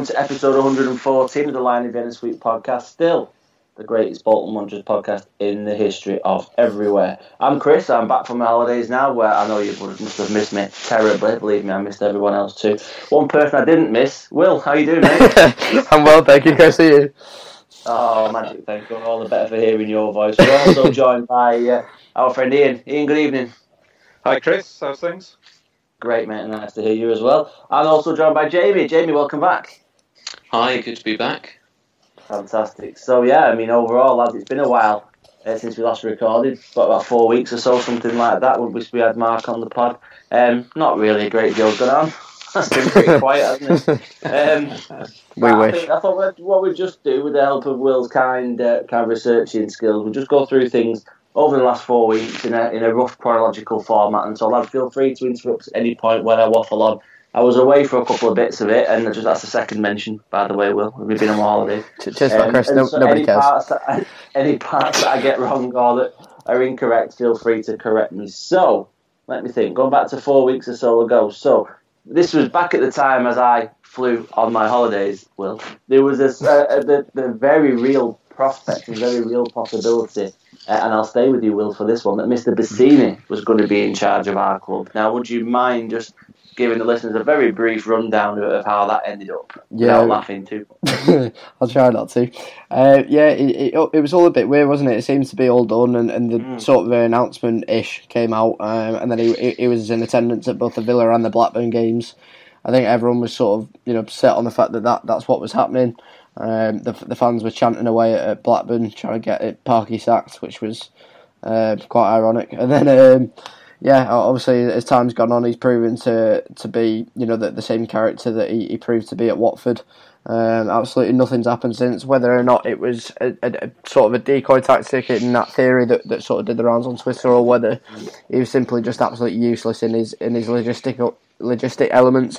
welcome to episode 114 of the Lion of Vienna Suite podcast. Still the greatest Bolton Wanderers podcast in the history of everywhere. I'm Chris. I'm back from my holidays now, where I know you must have missed me terribly. Believe me, I missed everyone else too. One person I didn't miss, Will. How you doing, mate? I'm well, thank you. Chris. see you? Oh, magic! Thank you. All the better for hearing your voice. We're also joined by uh, our friend Ian. Ian, good evening. Hi, Chris. How's things? Great, mate. Nice to hear you as well. I'm also joined by Jamie. Jamie, welcome back. Hi, good to be back. Fantastic. So yeah, I mean, overall, lads, it's been a while uh, since we last recorded, but about four weeks or so, something like that. Wish we had Mark on the pod, um, not really a great deal going on. That's been pretty quiet, hasn't it? Um, we I wish. Think, I thought what we'd just do, with the help of Will's kind uh, kind of researching skills, we'll just go through things over the last four weeks in a in a rough chronological format. And so, lads, feel free to interrupt at any point when I waffle on. I was away for a couple of bits of it, and just that's the second mention, by the way. Will we've been on holiday. Cheers Um, Chris. No, so nobody any cares. Parts that, any parts that I get wrong or that are incorrect, feel free to correct me. So, let me think. Going back to four weeks or so ago. So, this was back at the time as I flew on my holidays. Will there was this uh, the the very real prospect and very real possibility, uh, and I'll stay with you, Will, for this one that Mr. Bassini was going to be in charge of our club. Now, would you mind just giving the listeners a very brief rundown of, how that ended up? Yeah. without laughing too. I'll try not to. Uh, yeah, it, it, it was all a bit weird, wasn't it? It seems to be all done, and, and the Mm. sort of announcement ish came out, um, and then he, he he was in attendance at both the Villa and the Blackburn games. I think everyone was sort of you know set on the fact that, that that's what was happening. Um, the the fans were chanting away at, at Blackburn, trying to get it Parky sacked, which was uh, quite ironic. And then. Um, yeah, obviously as time's gone on, he's proven to to be you know the, the same character that he, he proved to be at Watford. Um, absolutely nothing's happened since. Whether or not it was a, a, a sort of a decoy tactic in that theory that, that sort of did the rounds on Twitter, or whether he was simply just absolutely useless in his in his logistical logistic elements,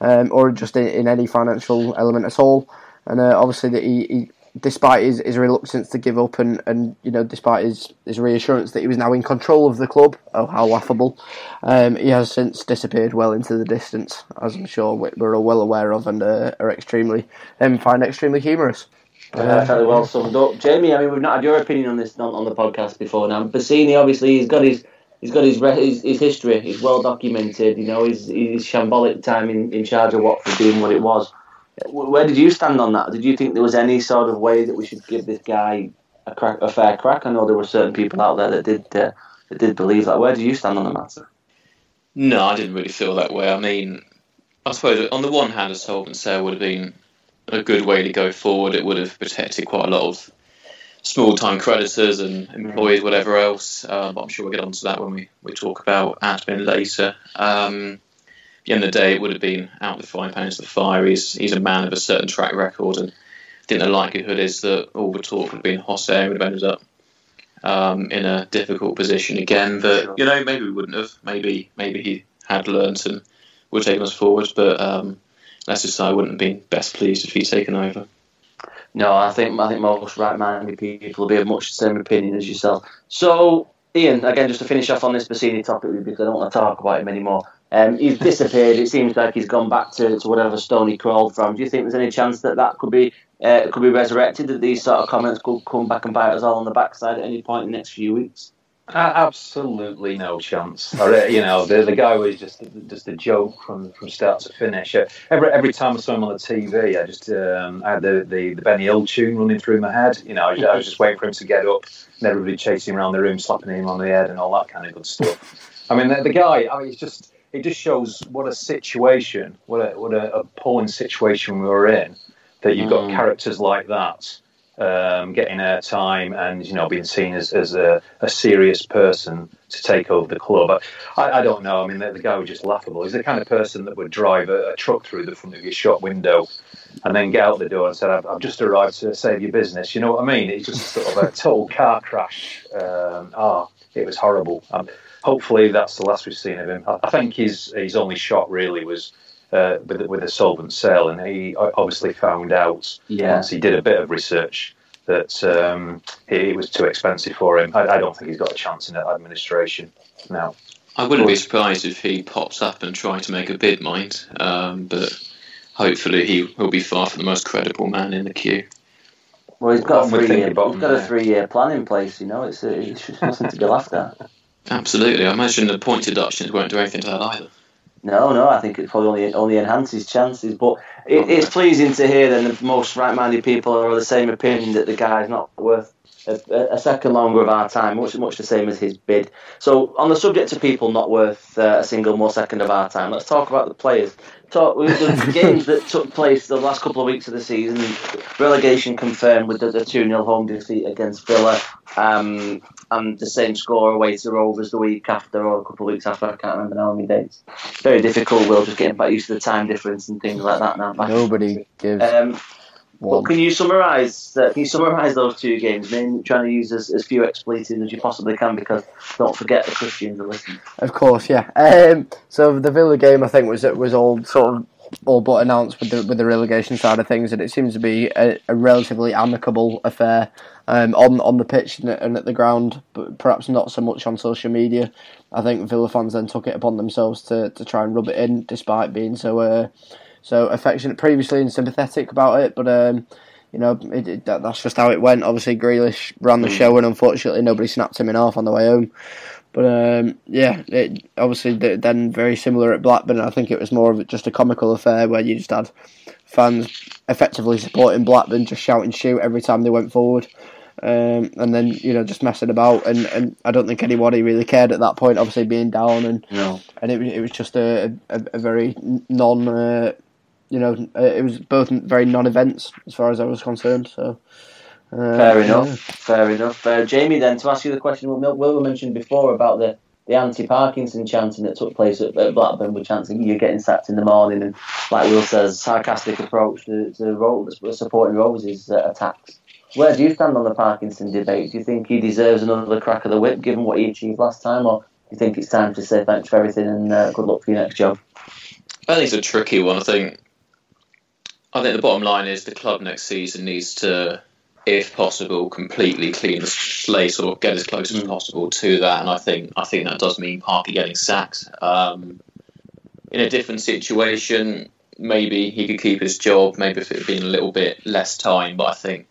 um, or just in, in any financial element at all. And uh, obviously that he, he despite his, his reluctance to give up and, and you know despite his, his reassurance that he was now in control of the club oh how laughable um, he has since disappeared well into the distance as I'm sure we- we're all well aware of and uh, are extremely um, find extremely humorous Uh, fairly well summed up, Jamie. I mean, we've not had your opinion on this on, on the podcast before. Now, Bassini obviously he's got his he's got his re- his, his history. He's well documented. You know, his his shambolic time in, in charge of Watford being what it was. Wh- Where did you stand on that? Did you think there was any sort of way that we should give this guy a crack, a fair crack? I know there were certain people out there that did uh, that did believe that. Where do you stand on the matter? No, I didn't really feel that way. I mean, I suppose on the one hand, a solvent sale would have been a good way to go forward. It would have protected quite a lot of small time creditors and employees, whatever else. But I'm sure we'll get onto that when we, we talk about admin later. Um, at the end of the day, it would have been out the frying pan into the fire. He's, he's a man of a certain track record, and I think the likelihood is that all the talk would have been air would have ended up um, in a difficult position again. But you know, maybe we wouldn't have. Maybe maybe he had learnt and would have taken us forward. But um, let's just say I wouldn't have been best pleased if he'd taken over. No, I think I think most right-minded people will be of much the same opinion as yourself. So, Ian, again, just to finish off on this Bassini topic because I don't want to talk about him anymore. Um, he's disappeared. It seems like he's gone back to, to whatever stone he crawled from. Do you think there's any chance that that could be uh, could be resurrected? That these sort of comments could come back and bite us all on the backside at any point in the next few weeks? Uh, absolutely no chance. Or, uh, you know, the, the guy was just just a joke from, from start to finish. Uh, every every time I saw him on the TV, I just um, I had the, the, the Benny Hill tune running through my head. You know, I was, I was just waiting for him to get up, and everybody chasing him around the room, slapping him on the head, and all that kind of good stuff. I mean, the, the guy, I mean, he's just it just shows what a situation, what a what a appalling situation we were in. That you've got Mm. characters like that um, getting airtime and you know being seen as, as a, a serious person to take over the club. I, I don't know. I mean, the, the guy was just laughable. He's the kind of person that would drive a, a truck through the front of your shop window and then get out the door and say, "I've, I've just arrived to save your business." You know what I mean? It's just sort of a total car crash. Um, ah, it was horrible. Um, hopefully, that's the last we've seen of him. I, I think his his only shot really was. Uh, with, with a solvent sale, and he obviously found out Yeah. once he did a bit of research that um, it, it was too expensive for him. I, I don't think he's got a chance in administration now. I wouldn't be surprised if he pops up and tries to make a bid, mind. Um, but hopefully he will be far from the most credible man in the queue. Well, he's got a three, year, he's got a three year plan in place. You know, it's, a, it's just nothing to be laughed at. Absolutely. I imagine the point deductions won't do anything to that either. No, no, I think it probably only only enhances chances. But it, it's pleasing to hear that the most right-minded people are of the same opinion that the guy's not worth a, a second longer of our time, much much the same as his bid. So, on the subject of people not worth uh, a single more second of our time, let's talk about the players. Talk with the games that took place the last couple of weeks of the season. Relegation confirmed with the, the two 0 home defeat against Villa, um, and the same score away to Rovers the week after or a couple of weeks after. I can't remember how many dates. Very difficult. Will just getting back used to the time difference and things like that now. Nobody gives um, well, can you summarise? Uh, can you summarise those two games? Then trying to use as, as few expletives as you possibly can, because don't forget the Christians are listening. Of course, yeah. Um, so the Villa game, I think, was was all sort of all but announced with the with the relegation side of things, and it seems to be a, a relatively amicable affair um, on on the pitch and at, and at the ground, but perhaps not so much on social media. I think Villa fans then took it upon themselves to, to try and rub it in, despite being so uh, so affectionate previously and sympathetic about it. But um, you know, it, it, that, that's just how it went. Obviously, Grealish ran the show, and unfortunately, nobody snapped him in half on the way home. But um, yeah, it, obviously th- then very similar at Blackburn. I think it was more of just a comical affair where you just had fans effectively supporting Blackburn, just shouting shoot every time they went forward. Um, and then you know just messing about, and, and I don't think anybody really cared at that point. Obviously being down, and No. and it was it was just a a, a very non, uh, you know, uh, it was both very non-events as far as I was concerned. So uh, Fair enough. yeah. Fair enough. Uh, Jamie, then to ask you the question what Will mentioned before about the, the anti-Parkinson chanting that took place at, at Blackburn, with chanting you're getting sacked in the morning, and like Will says, sarcastic approach to to Rovers, supporting Rovers' uh, attacks. Where do you stand on the Parkinson debate? Do you think he deserves another crack of the whip, given what he achieved last time, or do you think it's time to say thanks for everything and uh, good luck for your next job? I think it's a tricky one. I think I think the bottom line is the club next season needs to, if possible, completely clean the slate or get as close as Mm. possible to that. And I think I think that does mean Parky getting sacked. Um, in a different situation, maybe he could keep his job. Maybe if it had been a little bit less time. But I think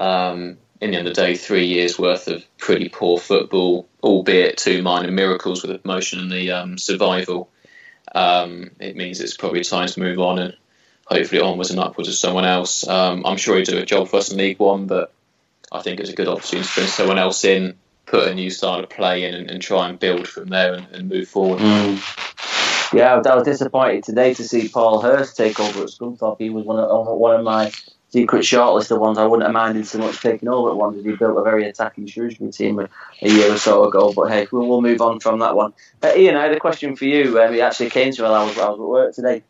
um, in the end of the day, three years worth of pretty poor football, albeit two minor miracles with the promotion and the um, survival. Um, it means it's probably time to move on and hopefully onwards and upwards with someone else. Um, I'm sure he'd do a job for us in League One, but I think it's a good opportunity to bring someone else in, put a new style of play in, and, and try and build from there and, and move forward. Yeah, I was- disappointed today to see Paul Hurst take over at Scunthorpe. He was one of one of my secret shortlist of ones I wouldn't have minded so much taking over at one. as He built a very attacking Shrewsbury team a, a year or so ago. But hey, we'll, we'll move on from that one. Uh, Ian, I had a question for you. Um, it actually came to me while I was at work today.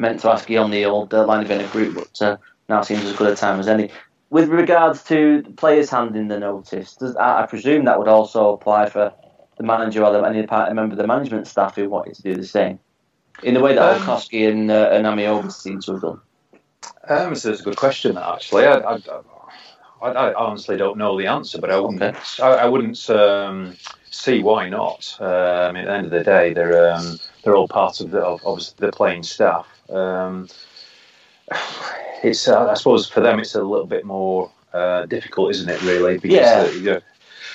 Meant to ask you on the old uh, line of group, but uh, now seems as good a time as any. With regards to the players handing the notice, does, I, I presume that would also apply for the manager or the, any part, member of the management staff who wanted to do the same, in the way that Um, Olkowski and uh, and Ameobi seem to have done. Um, so it's a good question, actually. I, I, I, I honestly don't know the answer, but I wouldn't, Okay. I, I wouldn't um, see why not. Um, at the end of the day, they're um, they're all part of the of, of the playing staff. Um, it's uh, I suppose for them it's a little bit more uh, difficult, isn't it? Really, because Yeah. uh, you know,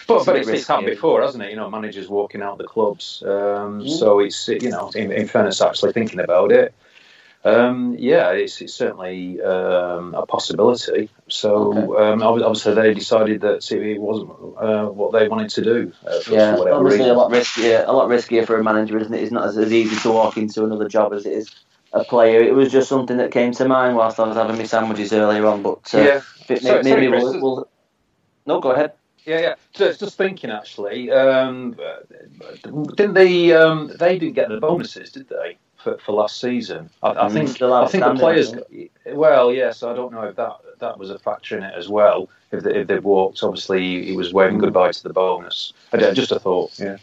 but It's but it's, it's happened before, hasn't it? You know, managers walking out the clubs. Um, Mm. So it's you know, in, in fairness, actually thinking about it, um, yeah, it's, it's certainly um, a possibility. So um, obviously they decided that it wasn't uh, what they wanted to do. Uh, Yeah, for whatever obviously a lot riskier. A lot riskier for a manager, isn't it? It's not as, as easy to walk into another job as it is a player. It was just something that came to mind whilst I was having my sandwiches earlier on. But uh, yeah, maybe, Sorry- maybe sorry, we'll, we'll. No, go ahead. yeah, yeah. So it's just thinking actually, um, didn't they? Um, they didn't get the bonuses, did they? For, for last season, I, I Mm, think. I think the players. Well, yes, I don't know if that that was a factor in it as well. If they, if they walked, obviously he was waving goodbye to the bonus. I just a thought. Yeah.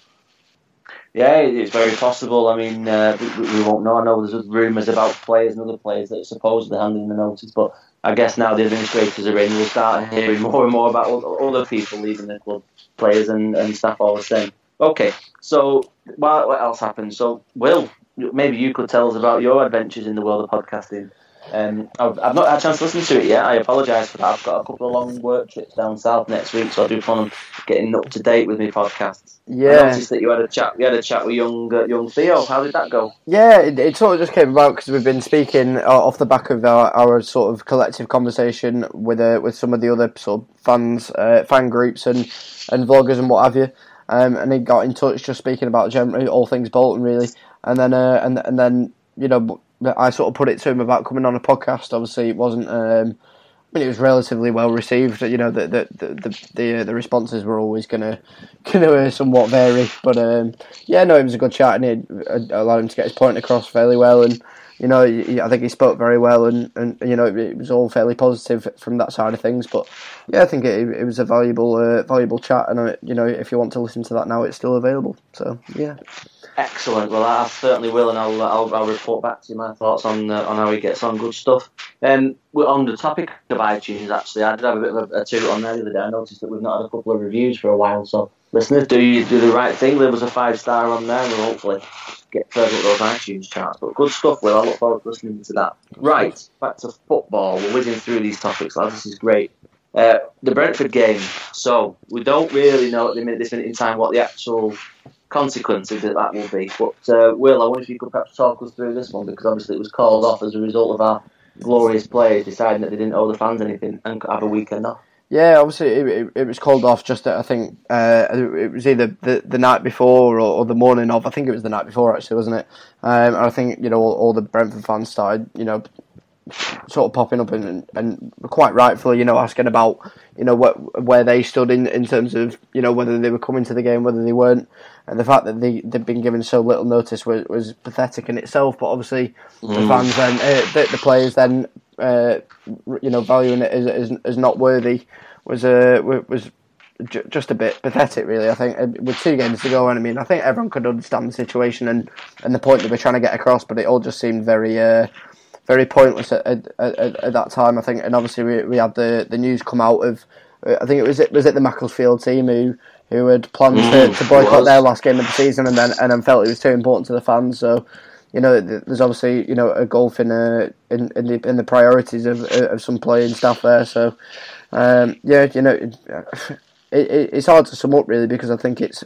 Yeah, it's very possible. I mean, uh, we, we won't know. I know there's rumours about players and other players that are supposedly handing the notice, but I guess now the administrators are in, we'll start hearing more and more about other people leaving the club, players and, and staff all the same. Okay, so what, what else happened? So, Will, maybe you could tell us about your adventures in the world of podcasting. Um, I've, I've not had a chance to listen to it yet. I apologise for that. I've got a couple of long work trips down south next week, so I do plan on getting up to date with my podcasts. Yeah, I noticed that you had a chat. You had a chat with young uh, young Theo. How did that go? yeah. It, it sort of just came about because we've been speaking uh, off the back of our, our sort of collective conversation with uh, with some of the other sort of fans, uh, fan groups, and and vloggers and what have you. Um, and he got in touch just speaking about generally all things Bolton really, and then uh, and and then you know I sort of put it to him about coming on a podcast. Obviously, it wasn't. Um, I mean, it was relatively well received. You know, the the the the, uh, the responses were always gonna gonna uh, somewhat vary, but um, yeah, no, it was a good chat, and it allowed him to get his point across fairly well. And you know, I think he spoke very well, and, and you know, it, it was all fairly positive from that side of things. But yeah, I think it, it was a valuable uh, valuable chat, and uh, you know, if you want to listen to that now, it's still available. So yeah, Excellent. Well, I certainly will, and I'll I'll, I'll report back to you my thoughts on uh, on how he gets on. Good stuff. Um, we're on the topic of iTunes. Actually, I did have a bit of a, a toot on there the other day. I noticed that we've not had a couple of reviews for a while. So, listeners, do you do the right thing? Leave us a five star on there, and we'll hopefully get further up those iTunes charts. But good stuff, Will. I look forward to listening to that. Right, back to football. We're whizzing through these topics, lads. This is great. Uh, the Brentford game. So we don't really know at the minute, this minute in time what the actual consequences of that will be. But uh, Will, I wonder if you could perhaps talk us through this one because obviously it was called off as a result of our glorious players deciding that they didn't owe the fans anything and have a weekend off. yeah. Obviously, it, it, it was called off. Just I think uh, it was either the, the night before or, or the morning of. I think it was the night before actually, wasn't it? Um, I think you know all, all the Brentford fans started you know sort of popping up and, and quite rightfully, you know, asking about, you know, what, where they stood in, in terms of, you know, whether they were coming to the game, whether they weren't. And the fact that they, they'd been given so little notice was, was pathetic in itself. But obviously, the fans then, uh, the, the players then, uh, you know, valuing it as, as, as not worthy was, uh, was just a bit pathetic, really. I think with two games to go, and I mean, I think everyone could understand the situation and, and the point that we're trying to get across, but it all just seemed very, uh, very pointless at, at, at, at that time. I think, and obviously we, we had the, the news come out of, uh, I think it was it was it the Macclesfield team who who had planned to, Mm, to boycott their last game of the season, and then and then felt it was too important to the fans. So. You know, there's obviously you know a golf in uh, in in the in the priorities of of some playing staff there. So, um, yeah, you know, it, it, it's hard to sum up really because I think it's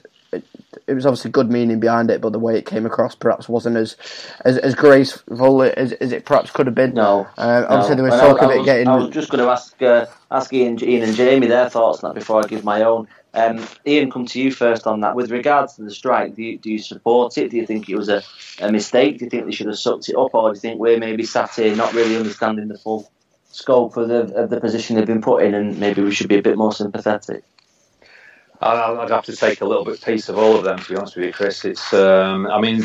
it, was obviously good meaning behind it, but the way it came across perhaps wasn't as as, as graceful as, as it perhaps could have been. No. Uh, obviously, No. there was talk I, of I it was, getting. I was just going to ask uh, ask Ian, Ian and Jamie their thoughts on that before I give my own. Um, Ian, come to you first on that. With regards to the strike, do you, do you support it? Do you think it was a, a mistake? Do you think they should have sucked it up, or do you think we're maybe sat here not really understanding the full scope of the of the position they've been put in, and maybe we should be a bit more sympathetic? I- I'd have to take a little bit piece of all of them, to be honest with you, Chris. It's, um, I mean,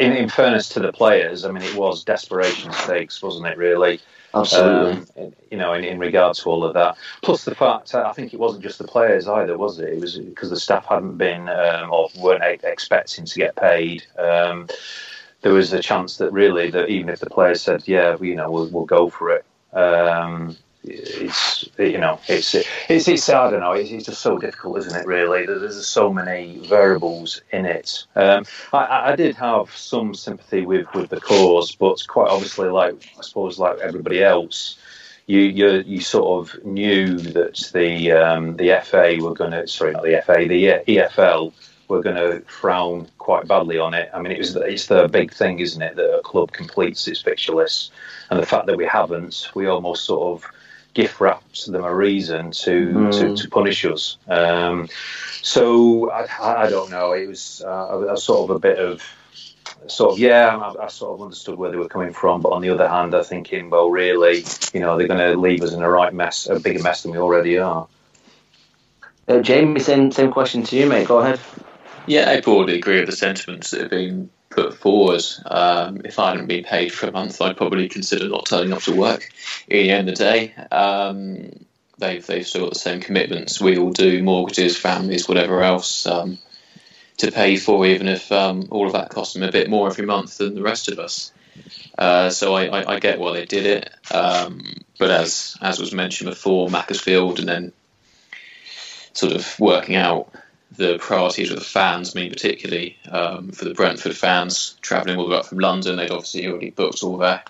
in, in fairness to the players, I mean, it was desperation stakes, wasn't it? Really, Absolutely. um, you know, in, in regard to all of that. Plus the fact, I think it wasn't just the players either, was it? It was because the staff hadn't been um, or weren't expecting to get paid. Um, there was a chance that really that even if the players said, "Yeah, you know, we'll, we'll go for it," um, it's you know, it's it's it's I don't know, it's, it's just so difficult, isn't it? Really, there's so many variables in it. Um, I- I, did have some sympathy with, with the cause, but quite obviously, like I suppose, like everybody else, you you, you sort of knew that the um, the FA were going to sorry, not the FA, the EFL were going to frown quite badly on it. I mean, it was it's the big thing, isn't it, that a club completes its fixture list, and the fact that we haven't, we almost sort of gift wrapped them a reason to Mm. to, to punish us. Um, so I, I don't know. It was uh, a, a sort of a bit of sort of yeah. I, I sort of understood where they were coming from, but on the other hand, I'm thinking, well, really, you know, they're going to leave us in a right mess, a bigger mess than we already are. Uh, Jamie, same same question to you, mate. Go ahead. Yeah, I broadly agree with the sentiments that have been put forward. Um, if I hadn't been paid for a month, I'd probably consider not turning up to work. In the end of the day, um, they've they've still got the same commitments we all do: mortgages, families, whatever else um, to pay for, even if um, all of that costs them a bit more every month than the rest of us. Uh, so I, I, I get why they did it, um, but as as was mentioned before, Macclesfield and then sort of working out the priorities of the fans. Mean, particularly um, for the Brentford fans travelling all the way up from London, they'd obviously already booked all their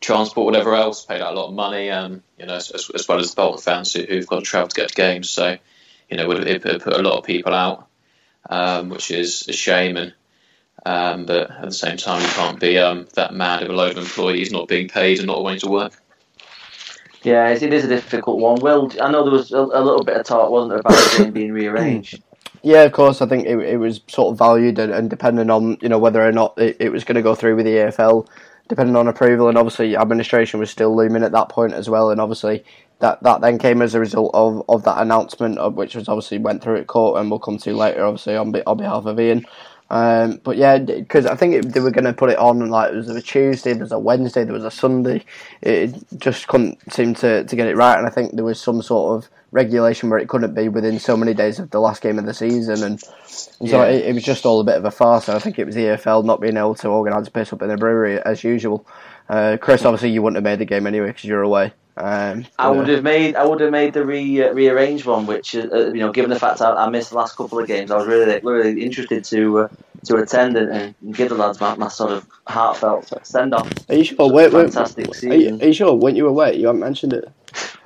transport, whatever else, paid out a lot of money, um, you know, as, as well as the Bolton fans who, have got to travel to get to games. So, you know, it, it put a lot of people out, um, which is a shame. And um, but at the same time, you can't be um, that mad of a load of employees not being paid and not wanting to work. Yeah, it is a difficult one. Well, I know there was a, a little bit of talk, wasn't there, about the game being rearranged. Yeah, of course. I think it, it was sort of valued and, and depending on you know whether or not it, it was going to go through with the EFL, depending on approval, and obviously administration was still looming at that point as well, and obviously that that then came as a result of, of that announcement, of which was obviously went through at court, and we'll come to later, obviously on on behalf of Ian. Um, but yeah, because I think it, they were going to put it on like there was a Tuesday, there was a Wednesday, there was a Sunday. It just couldn't seem to, to get it right, and I think there was some sort of regulation where it couldn't be within so many days of the last game of the season, and, and so it, it, was just all a bit of a farce. And I think it was the EFL not being able to organise a piss up in the brewery as usual. Uh, Chris, obviously, you wouldn't have made the game anyway because you're away. Um, I would have made I would have made the re uh, rearranged one, which uh, uh, you know, given the fact I, I, missed the last couple of games, I was really really interested to uh, to attend and, and, give the lads my, my sort of heartfelt send off. Are you sure? Wait, wait, fantastic season. Are you, are you sure? When you were away, you haven't mentioned it.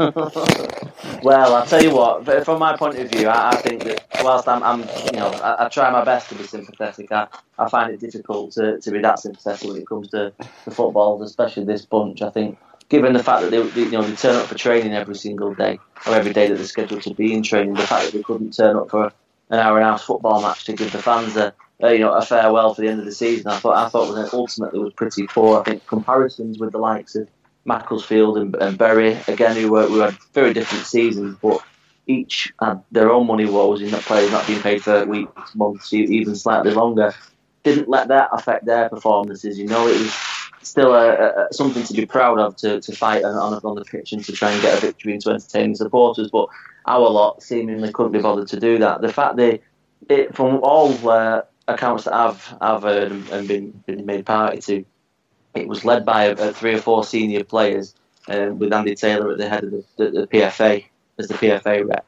well, I'll tell you what. From my point of view, I, I think that whilst I'm, I'm you know, I, I, try my best to be sympathetic. I, I find it difficult to, to be that sympathetic when it comes to, to football, especially this bunch. I think given the fact that they, they, you know they turn up for training every single day or every day that they're scheduled to be in training, the fact that they couldn't turn up for an hour and a half football match to give the fans a, a you know a farewell for the end of the season, I thought I thought was ultimately was pretty poor. I think comparisons with the likes of Macclesfield and, and Bury again, who were who had very different seasons, but each had their own money woes in that players not being paid for weeks, months, even slightly longer. Didn't let that affect their performances. You know, it was still a, a, something to be proud of to, to fight on, on the pitch and to try and get a victory and to entertain supporters. But our lot seemingly couldn't be bothered to do that. The fact that it, from all uh, accounts that I've I've heard and been, been made party to, it was led by a, a three or four senior players um, with Andy Taylor at the head of the, the, the PFA as the PFA rep.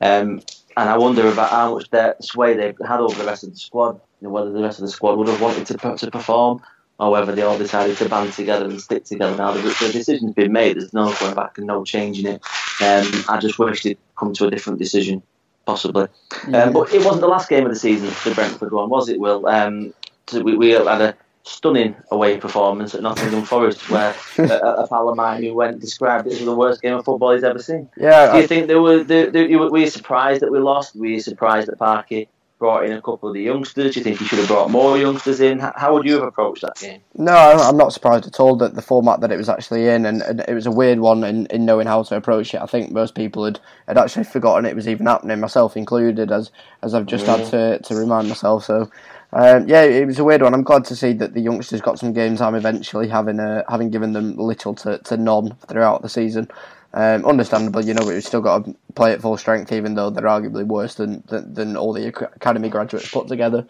Um, and I wonder about how much sway they had over the rest of the squad. You know, whether the rest of the squad would have wanted to to perform or whether they all decided to band together and stick together. Now the, the decision's been made. There's no going back and no changing it. Um, I just wish they'd come to a different decision, possibly. Yeah. Um, but it wasn't the last game of the season, the Brentford one, was it? Will um, so we, we had a stunning away performance at Nottingham Forest, where a, a pal of mine who went described it as the worst game of football he's ever seen. Yeah. Do you I, think there were? Were you surprised that we lost? Were you surprised that Parky brought in a couple of the youngsters? Do you think he should have brought more youngsters in? How would you have approached that game? No, I'm not surprised at all that the format that it was actually in, and, and it was a weird one in, in knowing how to approach it. I think most people had, had actually forgotten it was even happening, myself included, as as I've just had to, to remind myself. So. Um, yeah, it was a weird one. I'm glad to see that the youngsters got some game time eventually, having uh, having given them little to, to none throughout the season. Um, understandable, you know, but we've still got to play at full strength, even though they're arguably worse than than, than all the academy graduates put together.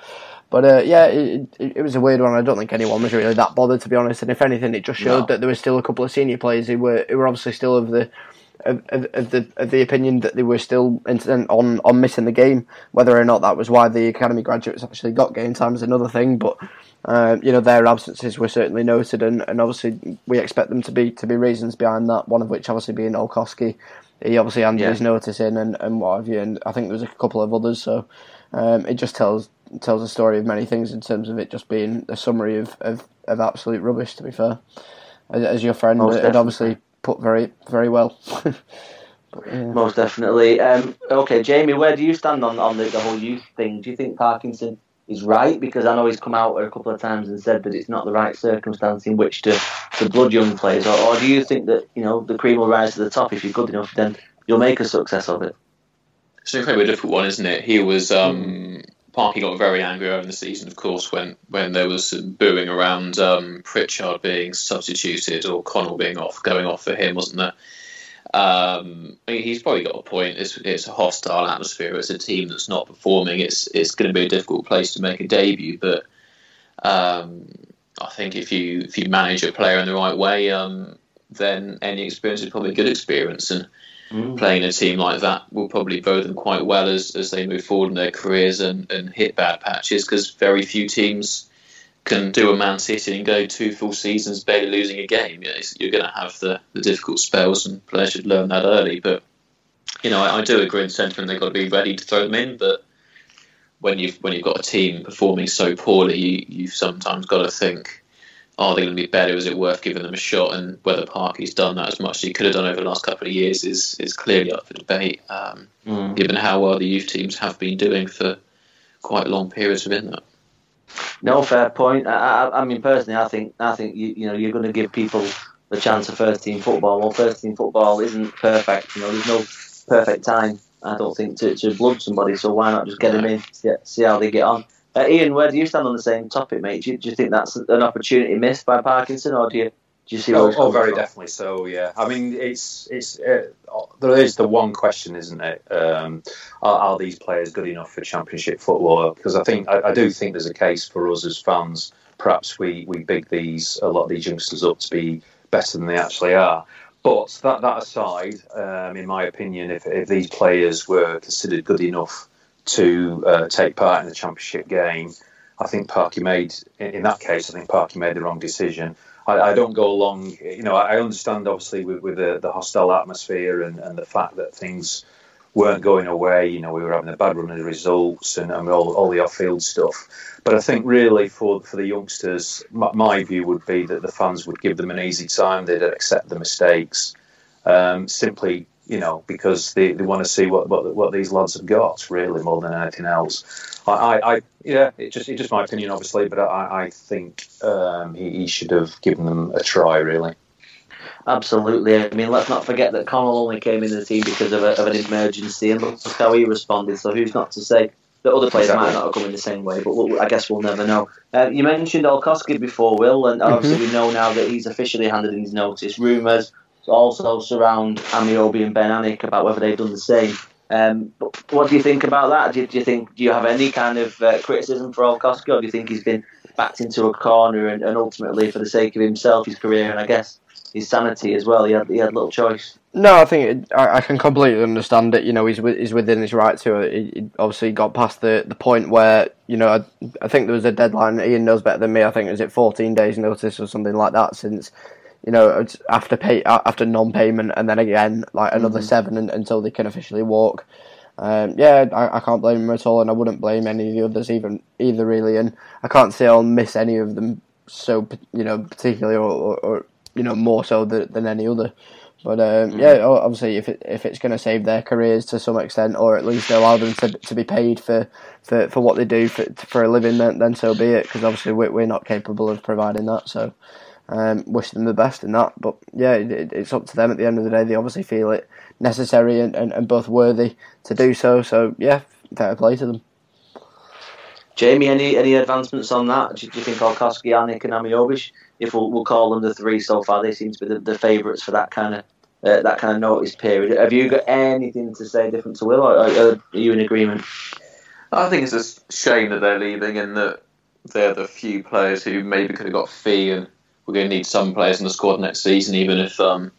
But uh, yeah, it, it, it, was a weird one. I don't think anyone was really that bothered, to be honest. And if anything, it just showed no. that there were still a couple of senior players who were who were obviously still of the of, the of the opinion that they were still intent on on missing the game. Whether or not that was why the academy graduates actually got game time is another thing. But uh, you know their absences were certainly noted, and, and obviously we expect them to be to be reasons behind that. One of which obviously being Olkowski, he obviously handed yeah. his notice in, and, and what have you. And I think there was a couple of others. So um, it just tells tells a story of many things in terms of it just being a summary of, of, of absolute rubbish. To be fair, as, as your friend, it obviously put very very well. but, yeah. Most definitely. Um, okay, Jamie, where do you stand on, on the, the whole youth thing? Do you think Parkinson is right because I know he's come out a couple of times and said that it's not the right circumstance in which to, to blood young players, or, or do you think that you know the cream will rise to the top if you're good enough, then you'll make a success of it? It's an incredibly difficult one, isn't it? He was um, Parky got very angry over the season, of course, when when there was booing around um, Pritchard being substituted or Connell being off, going off for him, wasn't there? Um, I mean, he's probably got a point. It's, it's a hostile atmosphere. It's a team that's not performing. It's it's going to be a difficult place to make a debut. But um, I think if you if you manage a player in the right way, um, then any experience is probably a good experience. And mm. playing a team like that will probably bode them quite well as, as they move forward in their careers and, and hit bad patches because very few teams can do a Man City and go two full seasons barely losing a game. You're going to have the, the difficult spells, and players should learn that early. But you know, I, I do agree the sentiment they've got to be ready to throw them in. But when you've when you've got a team performing so poorly, you, you've sometimes got to think are they going to be better? Is it worth giving them a shot? And whether Parky's done that as much as he could have done over the last couple of years is is clearly up for debate, um, mm. given how well the youth teams have been doing for quite long periods within that. No, fair point. I, I, I mean, personally, I think I think you, you know you're going to give people the chance of first team football. Well, first team football isn't perfect. You know, there's no perfect time. I don't think to, to blood somebody. So why not just get them in, see, see how they get on. Uh, Ian, where do you stand on the same topic, mate? Do you, do you think that's an opportunity missed by Parkinson, or do you do you see? Oh, oh very from? definitely so. Yeah, I mean, it's it's uh, there is the one question, isn't it? Um, are, are, these players good enough for Championship football? Because I think I, I, do think there's a case for us as fans. Perhaps we we big these a lot of these youngsters up to be better than they actually are. But that that aside, um, in my opinion, if if these players were considered good enough to uh, take part in the championship game. I think Parky made, in that case, I think Parky made the wrong decision. I, I don't go along, you know, I understand obviously with, with the, the, hostile atmosphere and, and the fact that things weren't going away. You know, we were having a bad run of results and, and all, all the off-field stuff. But I think really for for the youngsters, my, my, view would be that the fans would give them an easy time. They'd accept the mistakes. Um, simply you know, because they, they want to see what, what what these lads have got, really, more than anything else. I, I, I yeah, it just it's just my opinion, obviously, but I, I think um, he, he should have given them a try, really. Absolutely. I mean, let's not forget that Connell only came in the team because of, a, of an emergency, and look how he responded. So who's not to say that other players exactly. might not have come in the same way? But we'll, I guess we'll never know. Uh, you mentioned Olkowski before, Will, and obviously mm-hmm. we know now that he's officially handed in his notice. Rumours also surround Ameobi and Ben Alnwick about whether they've done the same. Um, but what do you think about that? Do you, do you, think do you have any kind of uh, criticism for Olkowski, or do you think he's been backed into a corner and, and, ultimately, for the sake of himself, his career, and I guess his sanity as well, he had he had little choice. No, I think it, I, I, can completely understand it. You know, he's he's within his right to it. He, he obviously got past the, the point where you know I, I think there was a deadline. Ian knows better than me. I think it was it 14 days notice or something like that since you know, after pay after non-payment, and then again like another mm-hmm. seven until they can officially walk. Um, yeah, I, I, can't blame him at all, and I wouldn't blame any of the others even either really. And I can't say I'll miss any of them so you know particularly or, or, or you know more so than, than any other. But um, mm-hmm. yeah, obviously, if it, if it's going to save their careers to some extent, or at least allow them to, to be paid for, for, for what they do for, for a living, then, then so be it. Because obviously, we're, we're not capable of providing that. So um, wish them the best in that. But yeah, it, it's up to them at the end of the day. They obviously feel it necessary and, and, and both worthy to do so. So yeah, fair play to them. Jamie, any any advancements on that? Do, do you think Olkowski, Alnwick, and Ameobi, if we'll, we'll call them the three so far, they seem to be the, the favourites for that kind of uh, that kind of notice period. Have you got anything to say different to Will, or, or are you in agreement? I think it's a shame that they're leaving and that they're the few players who maybe could have got fee and we're going to need some players in the squad next season, even if um,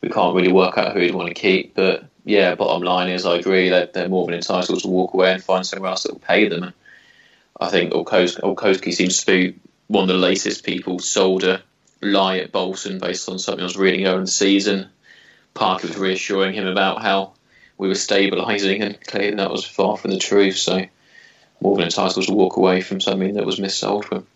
we can't really work out who we'd want to keep. But yeah, bottom line is, I agree that they're more than entitled to walk away and find somewhere else that will pay them. I think Olkowski seems to be one of the latest people sold a lie at Bolton based on something I was reading earlier in the season. Parker was reassuring him about how we were stabilising, and clearly that was far from the truth. So, more than entitled to walk away from something that was missold to him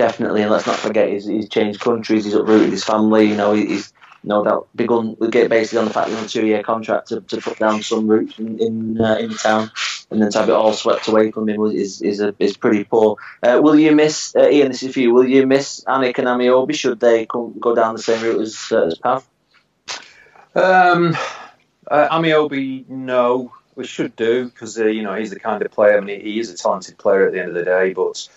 definitely, and let's not forget he's, he's changed countries, he's uprooted his family. You know, he's no doubt begun basically on the fact he's on a two-year contract to, to put down some roots in in, uh, in town, and then to have it all swept away from him is is a, is pretty poor. Uh, will you miss uh, Ian? This is for you. Will you miss Alnwick and Ameobi should they come, go down the same route as uh, as Pav? Um, uh, Ameobi, no. We should do because uh, you know he's the kind of player. I mean, he is a talented player at the end of the day, but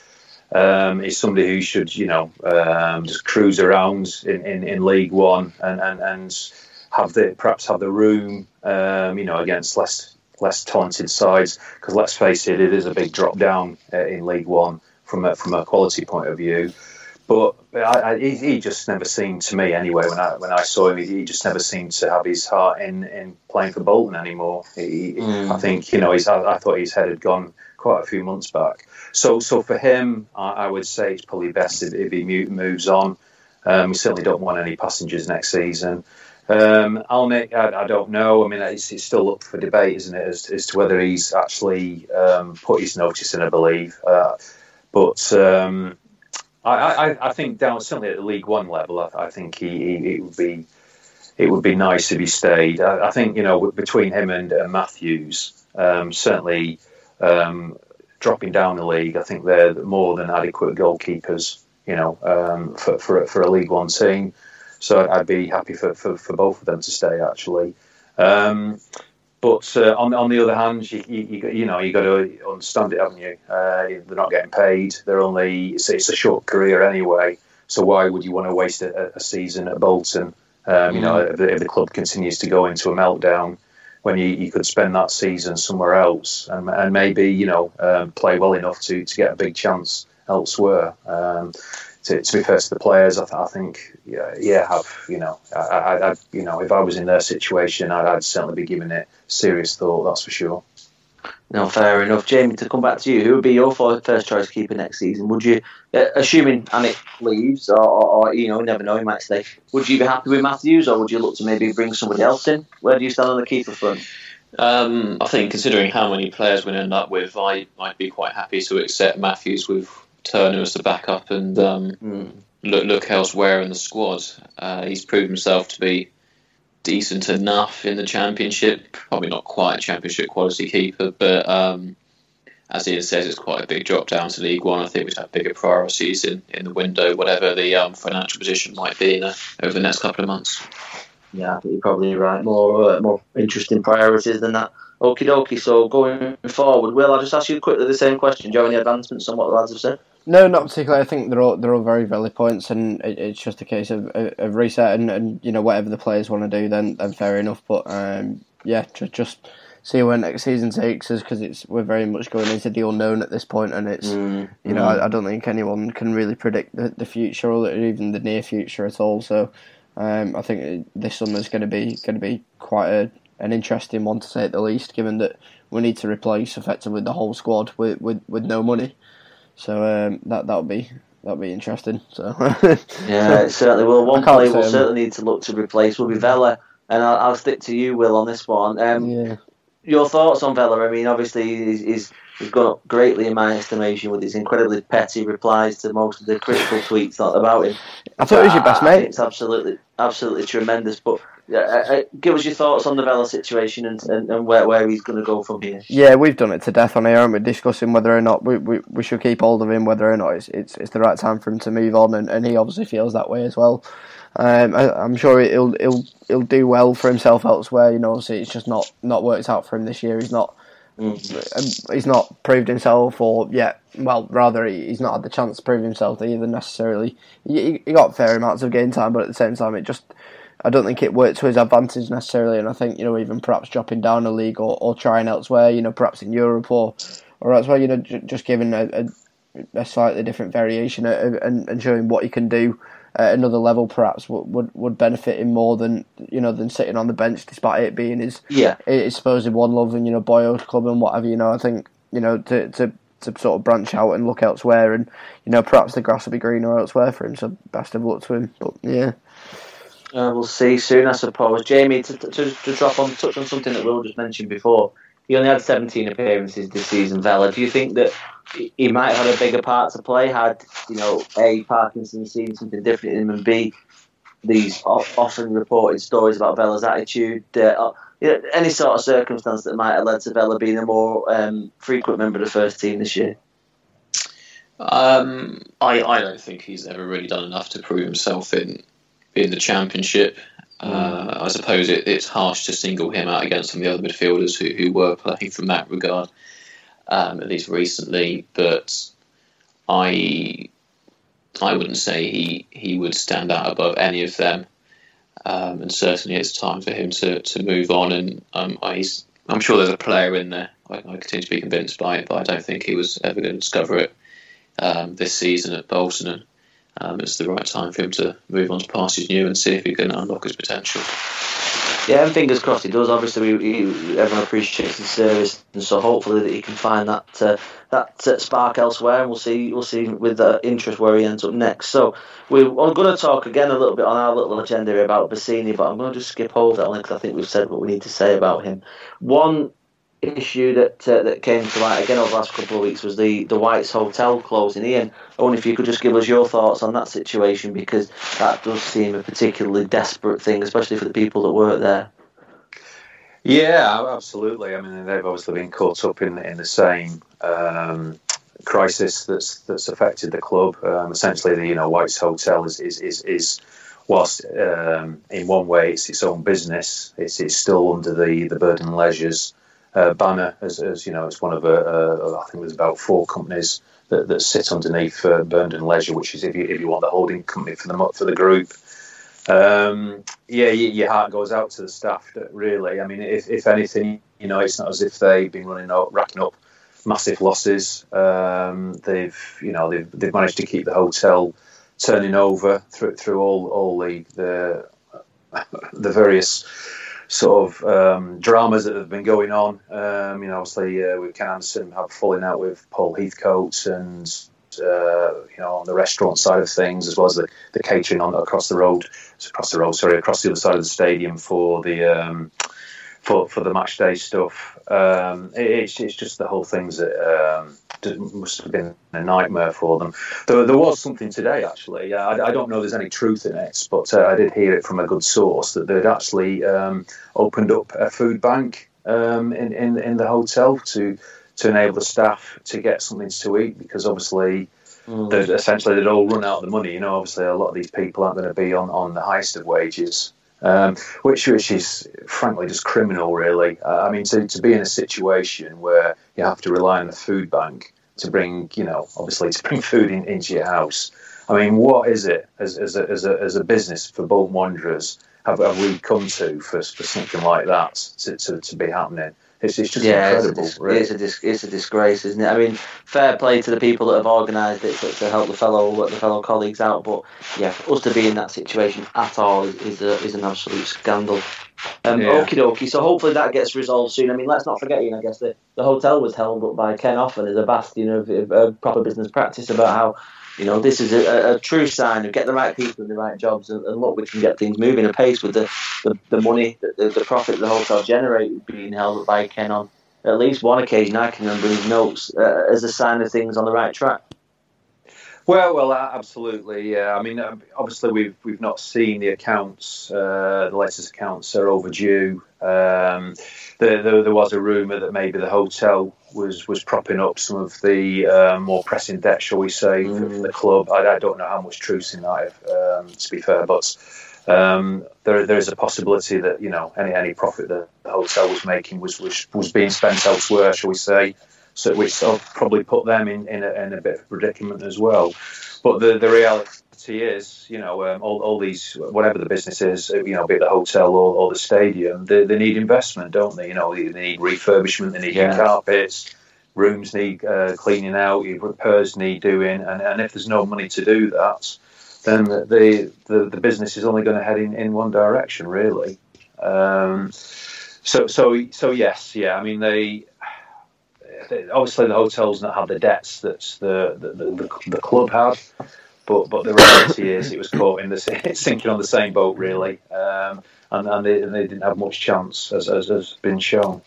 um, he's somebody who should, you know, um, just cruise around in, in, in League One and, and, and have the perhaps have the room, um, you know, against less less talented sides. Because let's face it, it is a big drop down uh, in League One from a, from a quality point of view. but I, I, he, just never seemed to me anyway. When I when I saw him, he, just never seemed to have his heart in, in playing for Bolton anymore. He, Mm. I think you know he's. I, I thought his head had gone quite a few months back. So so for him, I, I would say it's probably best if, if he moves on. Um, we certainly don't want any passengers next season. Um, I, I don't know. I mean, it's, it's still up for debate, isn't it, as, as to whether he's actually um, put his notice in, I believe. Uh, but um, I, I, I think down certainly at the League One level, I, I think he, he it would be it would be nice if he stayed. I, think you know between him and uh, Matthews, um, certainly um, dropping down the league, I think they're more than adequate goalkeepers. You know, um, for, for for a League One team. So I'd, be happy for, for, for both of them to stay actually. Um, but uh, on on the other hand, you, you, you, know you got to understand it, haven't you? Uh, they're not getting paid. They're only it's, it's a short career anyway. So why would you want to waste a, a season at Bolton? Um, you know, if the, if the club continues to go into a meltdown, when you, you could spend that season somewhere else and, and maybe you know um, play well enough to, to get a big chance elsewhere. Um, to, to be fair to the players, I, th- I think yeah, yeah, have you know, I, I, I, you know, if I was in their situation, I'd, I'd certainly be giving it serious thought. That's for sure. No, fair enough. Jamie, to come back to you, who would be your first choice keeper next season? Would you, uh, assuming Alnwick leaves, or, or, or you know, never know, he might stay. Would you be happy with Matthews, or would you look to maybe bring somebody else in? Where do you stand on the keeper front? Um, I think considering how many players we end up with, I might be quite happy to accept Matthews with Turner as the backup and um, Mm. look look elsewhere in the squad. Uh, he's proved himself to be decent enough in the championship. Probably not quite a championship quality keeper, but um, as Ian says, it's quite a big drop down to League One. I think we'd have bigger priorities in, in the window, whatever the um, financial position might be a, over the next couple of months. Yeah, I think you're probably right. More uh, more interesting priorities than that. Okie dokie. So going forward, Will, I'll just ask you quickly the same question. Do you have any advancements on what the lads have said? No, not particularly. I think they're all they're all very valid points, and it, it's just a case of, of reset and, and you know whatever the players want to do, then then fair enough. But um, yeah, just just see where next season takes us because it's we're very much going into the unknown at this point, and it's Mm. you know I, I don't think anyone can really predict the, the future or even the near future at all. So um, I think this summer's going to be going to be quite a, an interesting one to say at the least, given that we need to replace effectively the whole squad with with, with no money. So um, that that'll be that'll be interesting. So Yeah, it certainly will. One player we'll certainly need to look to replace will be Vela, and I'll, I'll stick to you, Will, on this one. Um, yeah. Your thoughts on Vela? I mean, obviously, he's, he's, he's gone up greatly in my estimation with his incredibly petty replies to most of the critical tweets about him. I thought he was your best mate. It's absolutely, absolutely tremendous. But uh, uh, give us your thoughts on the Vela situation and, and, and where, where he's going to go from here. Yeah, we've done it to death on here, and we're discussing whether or not we, we, we should keep hold of him, whether or not it's, it's it's the right time for him to move on, and, and he obviously feels that way as well. Um, I, I'm sure he'll he'll he'll do well for himself elsewhere. You know, obviously it's just not not worked out for him this year. He's not Mm. um, he's not proved himself, or yeah, well, rather he, he's not had the chance to prove himself either necessarily. He, he got fair amounts of game time, but at the same time, it just I don't think it worked to his advantage necessarily. And I think you know even perhaps dropping down a league or, or trying elsewhere, you know, perhaps in Europe or or elsewhere, you know, j- just giving a, a, a slightly different variation uh, and, and showing what he can do at another level, perhaps would, would would benefit him more than you know than sitting on the bench, despite it being his Yeah, it's supposed one love and you know boyhood club and whatever you know I think you know to to to sort of branch out and look elsewhere and you know perhaps the grass will be greener elsewhere for him so best of luck to him but yeah uh, we'll see soon, I suppose. Jamie, to, to, to drop on, touch on something that Will just mentioned before. He only had 17 appearances this season, Vela. Do you think that he- might have had a bigger part to play had, you know, A, Parkinson seen something different in him, and B, these often reported stories about Vela's attitude? Uh, uh, any sort of circumstance that might have led to Vela being a more um, frequent member of the first team this year? Um, I, I don't think he's ever really done enough to prove himself in in the championship. Uh, I suppose it, it's harsh to single him out against some of the other midfielders who, who were playing from that regard, um, at least recently. But I I wouldn't say he, he would stand out above any of them. Um, and certainly it's time for him to, to move on. And um, I, he's, I'm sure there's a player in there. I, I continue to be convinced by it, but I don't think he was ever going to discover it um, this season at Bolton. Um, it's the right time for him to move on to pastures new and see if he can unlock his potential. Yeah, and fingers crossed he does. Obviously, we, we, everyone appreciates his service, and so hopefully that he can find that uh, that uh, spark elsewhere. And we'll see, we'll see with uh, interest where he ends up next. So we're, we're going to talk again a little bit on our little agenda about Bassini, but I'm going to just skip over that only because I think we've said what we need to say about him. One issue that uh, that came to light again over the last couple of weeks was the the White's Hotel closing. Ian, only if you could just give us your thoughts on that situation because that does seem a particularly desperate thing, especially for the people that work there. Yeah, absolutely. I mean, they've obviously been caught up in in the same um, crisis that's that's affected the club. Um, essentially, the you know White's Hotel is is is, is whilst um, in one way it's its own business, it's it's still under the the Burnden Leisures uh, banner as, as you know it's one of a, a I think there's about four companies that, that sit underneath uh, Leisure, which is if you if you want the holding company for the for the group. Um, yeah, your heart goes out to the staff. Really, I mean, if, if anything, you know, it's not as if they've been running out, racking up massive losses. Um, they've, you know, they've, they've managed to keep the hotel turning over through through all all the the, the various sort of um, dramas that have been going on. Um, you know, obviously uh, with Ken Anderson have falling out with Paul Heathcote and uh, you know on the restaurant side of things as well as the, the catering on across the road, across the road, sorry, across the other side of the stadium for the um, for for the match day stuff. Um, it, it's it's just the whole things that um, must have been a nightmare for them. There, there was something today actually. I, I, don't know if there's any truth in it, but uh, I did hear it from a good source that they'd actually um, opened up a food bank um, in, in in the hotel to to enable the staff to get something to eat because obviously. Mm. Essentially, they'd all run out of the money. You know, obviously, a lot of these people aren't going to be on, on the highest of wages um, which which is frankly just criminal, really. Uh, I mean, to, to be in a situation where you have to rely on the food bank to bring, you know, obviously to bring food in, into your house. I mean, what is it as, as, a, as, a, as a business for Bolton Wanderers have, have we come to for, for something like that to, to, to be happening? It's, it's just yeah, incredible. It's a, really. it's, a dis- it's a disgrace, isn't it? I mean, fair play to the people that have organised it to, to, help the fellow the fellow colleagues out, but yeah, for us to be in that situation at all is, is, a, is an absolute scandal. Um, yeah. Okie dokie. So hopefully that gets resolved soon. I mean, let's not forget, you know, I guess the, the hotel was held up by Ken Offen as a bastion of, of, of proper business practice about how you know, this is a, a, true sign of get the right people in the right jobs, and, and look, we can get things moving apace with the, the, the money, the, the profit the hotel generated being held by Ken on at least one occasion I can remember his notes uh, as a sign of things on the right track. Well, well, absolutely. Yeah, I mean, um, obviously we've we've not seen the accounts. Uh, the latest accounts are overdue. Um, there, there, there, was a rumor that maybe the hotel was was propping up some of the uh, more pressing debt, shall we say, mm. for, for, the club. I, I, don't know how much truth in that, um, to be fair, but um, there there is a possibility that you know any any profit that the hotel was making was was, was being spent elsewhere, shall we say so which sort of probably put them in, in, a, in a bit of a predicament as well. But the, the reality is, you know, um, all, all these, whatever the business is, uh, you know, be it the hotel or, or the stadium, they, they need investment, don't they? You know, they, need refurbishment, they need yeah. carpets, rooms need uh, cleaning out, repairs need doing, and, and if there's no money to do that, then the the, the business is only going to head in, in one direction, really. Um, so so so yes, yeah. I mean they obviously the hotel's not had the debts that the the, the, the club had, but but the reality is it was caught in the sinking on the same boat really, um, and and they, and they, didn't have much chance as as has been shown.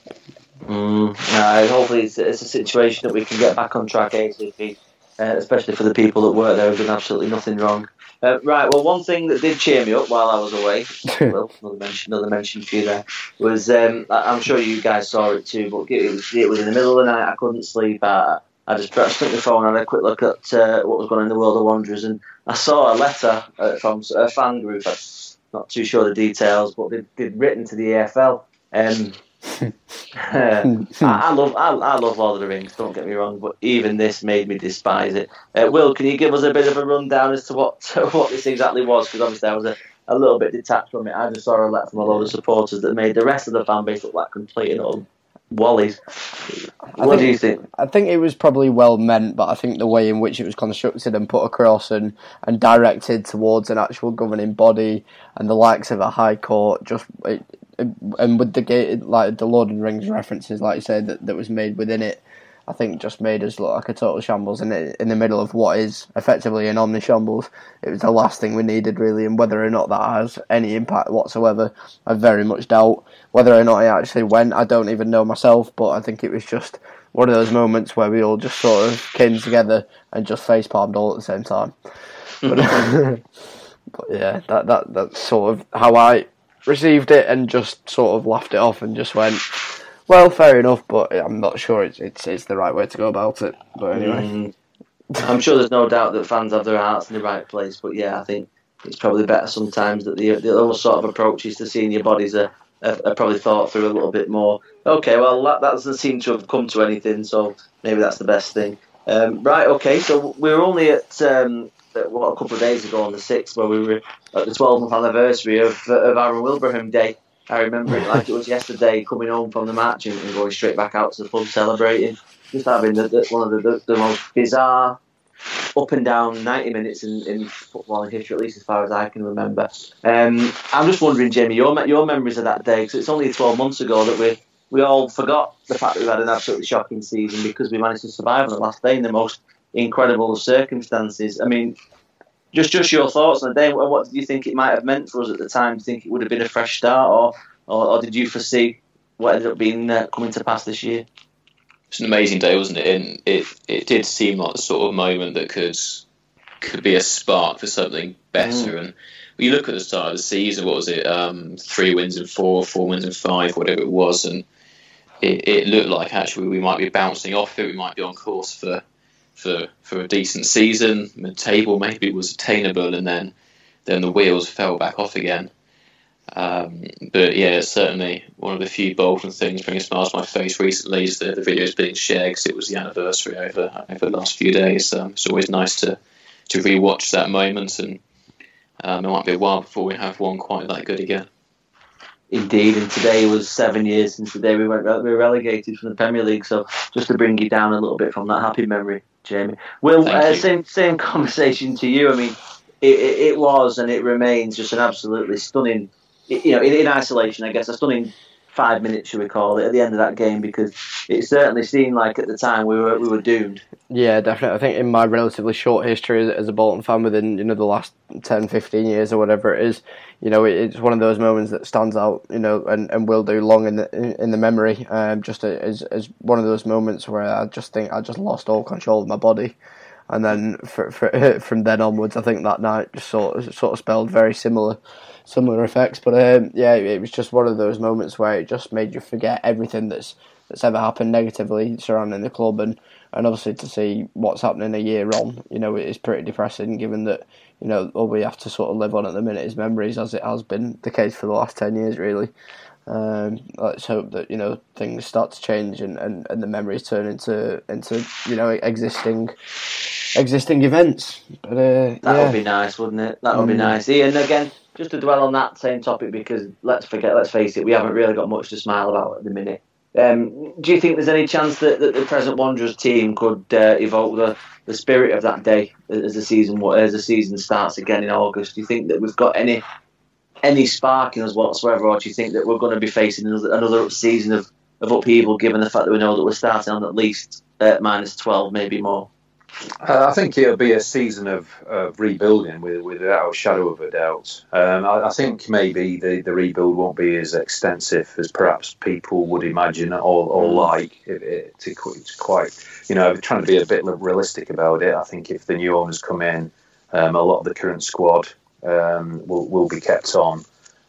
Mm, no, hopefully it's, it's, a situation that we can get back on track ASAP, uh, especially for the people that work there who've done absolutely nothing wrong. Uh, right. Well, one thing that did cheer me up while I was away, well, another mention, another mention for you there, was um, I'm sure you guys saw it too, but it was, it was in the middle of the night. I couldn't sleep. I, I just pressed the phone and had a quick look at uh, what was going on in the world of Wanderers, and I saw a letter uh, from a fan group. I'm not too sure the details, but they'd, they'd written to the EFL. Um, I, I, love I, I, love Lord of the Rings. Don't get me wrong, but even this made me despise it. Uh, Will, can you give us a bit of a rundown as to what what this exactly was? Because obviously I was a, a little bit detached from it. I just saw a letter from a load of supporters that made the rest of the fan base look like complete and utter, Wally's. What think- do you think? I think it was probably well meant, but I think the way in which it was constructed and put across and, and directed towards an actual governing body and the likes of a high court, just it- and with the gate like the Lord of the Rings references, like you said, that, that was made within it, I think just made us look like a total shambles in it, in the middle of what is effectively an omni shambles. It was the last thing we needed really, and whether or not that has any impact whatsoever, I very much doubt. Whether or not it actually went, I don't even know myself, but I think it was just one of those moments where we all just sort of came together and just face palmed all at the same time. But, mm-hmm. but yeah, that, that that's sort of how I received it and just sort of laughed it off and just went, well, fair enough, but I'm not sure it's it's, it's the right way to go about it. But anyway, Mm. I'm sure there's no doubt that fans have their hearts in the right place, but yeah, I think it's probably better sometimes that the the other sort of approaches to seeing your bodies are, are, are probably thought through a little bit more. Okay, well that, that doesn't seem to have come to anything, so maybe that's the best thing. Um, right, okay, so we're only at um, at, what a couple of days ago on the sixth, where we were at the 12th anniversary of of Aaron Wilbraham Day. I remember it like it was yesterday, coming home from the match and, and going straight back out to the pub celebrating just having the, the, one of the, the, most bizarre up and down 90 minutes in, football in history, at least as far as I can remember. Um, I'm just wondering, Jamie, your your memories of that day, because it's only 12 months ago that we we all forgot the fact that we had an absolutely shocking season because we managed to survive on the last day in the most incredible circumstances. I mean, just just your thoughts on the day. What, did you think it might have meant for us at the time? Do you think it would have been a fresh start, or or, or did you foresee what ended up being uh, coming to pass this year? It's an amazing day, wasn't it? And it it did seem like the sort of moment that could could be a spark for something better. And you look at the start of the season, what was it? Um, three wins and four, four wins and five, whatever it was, and it, it looked like actually we might be bouncing off it. We might be on course for for for a decent season. The table maybe was attainable, and then then the wheels fell back off again. Um, but yeah, it's certainly one of the few Bolton things bringing smiles to my face recently is the, the videos being shared because it was the anniversary over over the last few days. Um, it's always nice to to rewatch that moment, and um, it might be a while before we have one quite that good again. Indeed, and today was seven years since the day we went we were relegated from the Premier League. So just to bring you down a little bit from that happy memory, Jamie. Well, uh, same same conversation to you. I mean, it, it, it was and it remains just an absolutely stunning, you know, in, in isolation, I guess, a stunning five minutes, should we call it, at the end of that game because it certainly seemed like at the time we were we were doomed. Yeah, definitely. I think in my relatively short history as- a Bolton fan within, you know, the last 10, 15 years or whatever it is, you know, it- it's one of those moments that stands out, you know, and, and will do long in the in, the memory. Um, just as as one of those moments where I just think I just lost all control of my body, and then for, for, from then onwards, I think that night just sort of sort of spelled very similar similar effects. But um, yeah, it was just one of those moments where it just made you forget everything that's that's ever happened negatively surrounding the club and and obviously to see what's happening a year on, you know, it is pretty depressing given that, you know, all we have to sort of live on at the minute is memories as it has been the case for the last 10 years, really. Um, let's hope that, you know, things start to change and, and, and the memories turn into, into, you know, existing existing events. But, uh, That yeah. would be nice, wouldn't it? That would be Mm. nice. Ian, again, just to dwell on that same topic because let's forget, let's face it, we haven't really got much to smile about at the minute. Um, do you think there's any chance that, that the present Wanderers team could uh, evoke the, the spirit of that day as the season as the season starts again in August? Do you think that we've got any any spark in us whatsoever, or do you think that we're going to be facing another, another season of, of upheaval, given the fact that we know that we're starting on at least uh, minus twelve, maybe more? Uh, I think it'll be a season of, of rebuilding with, without a shadow of a doubt. Um, I, I think maybe the, the rebuild won't be as extensive as perhaps people would imagine or, or like. It, it, to, to quite, you know, trying to be a bit realistic about it. I think if the new owners come in, um, a lot of the current squad um, will, will be kept on.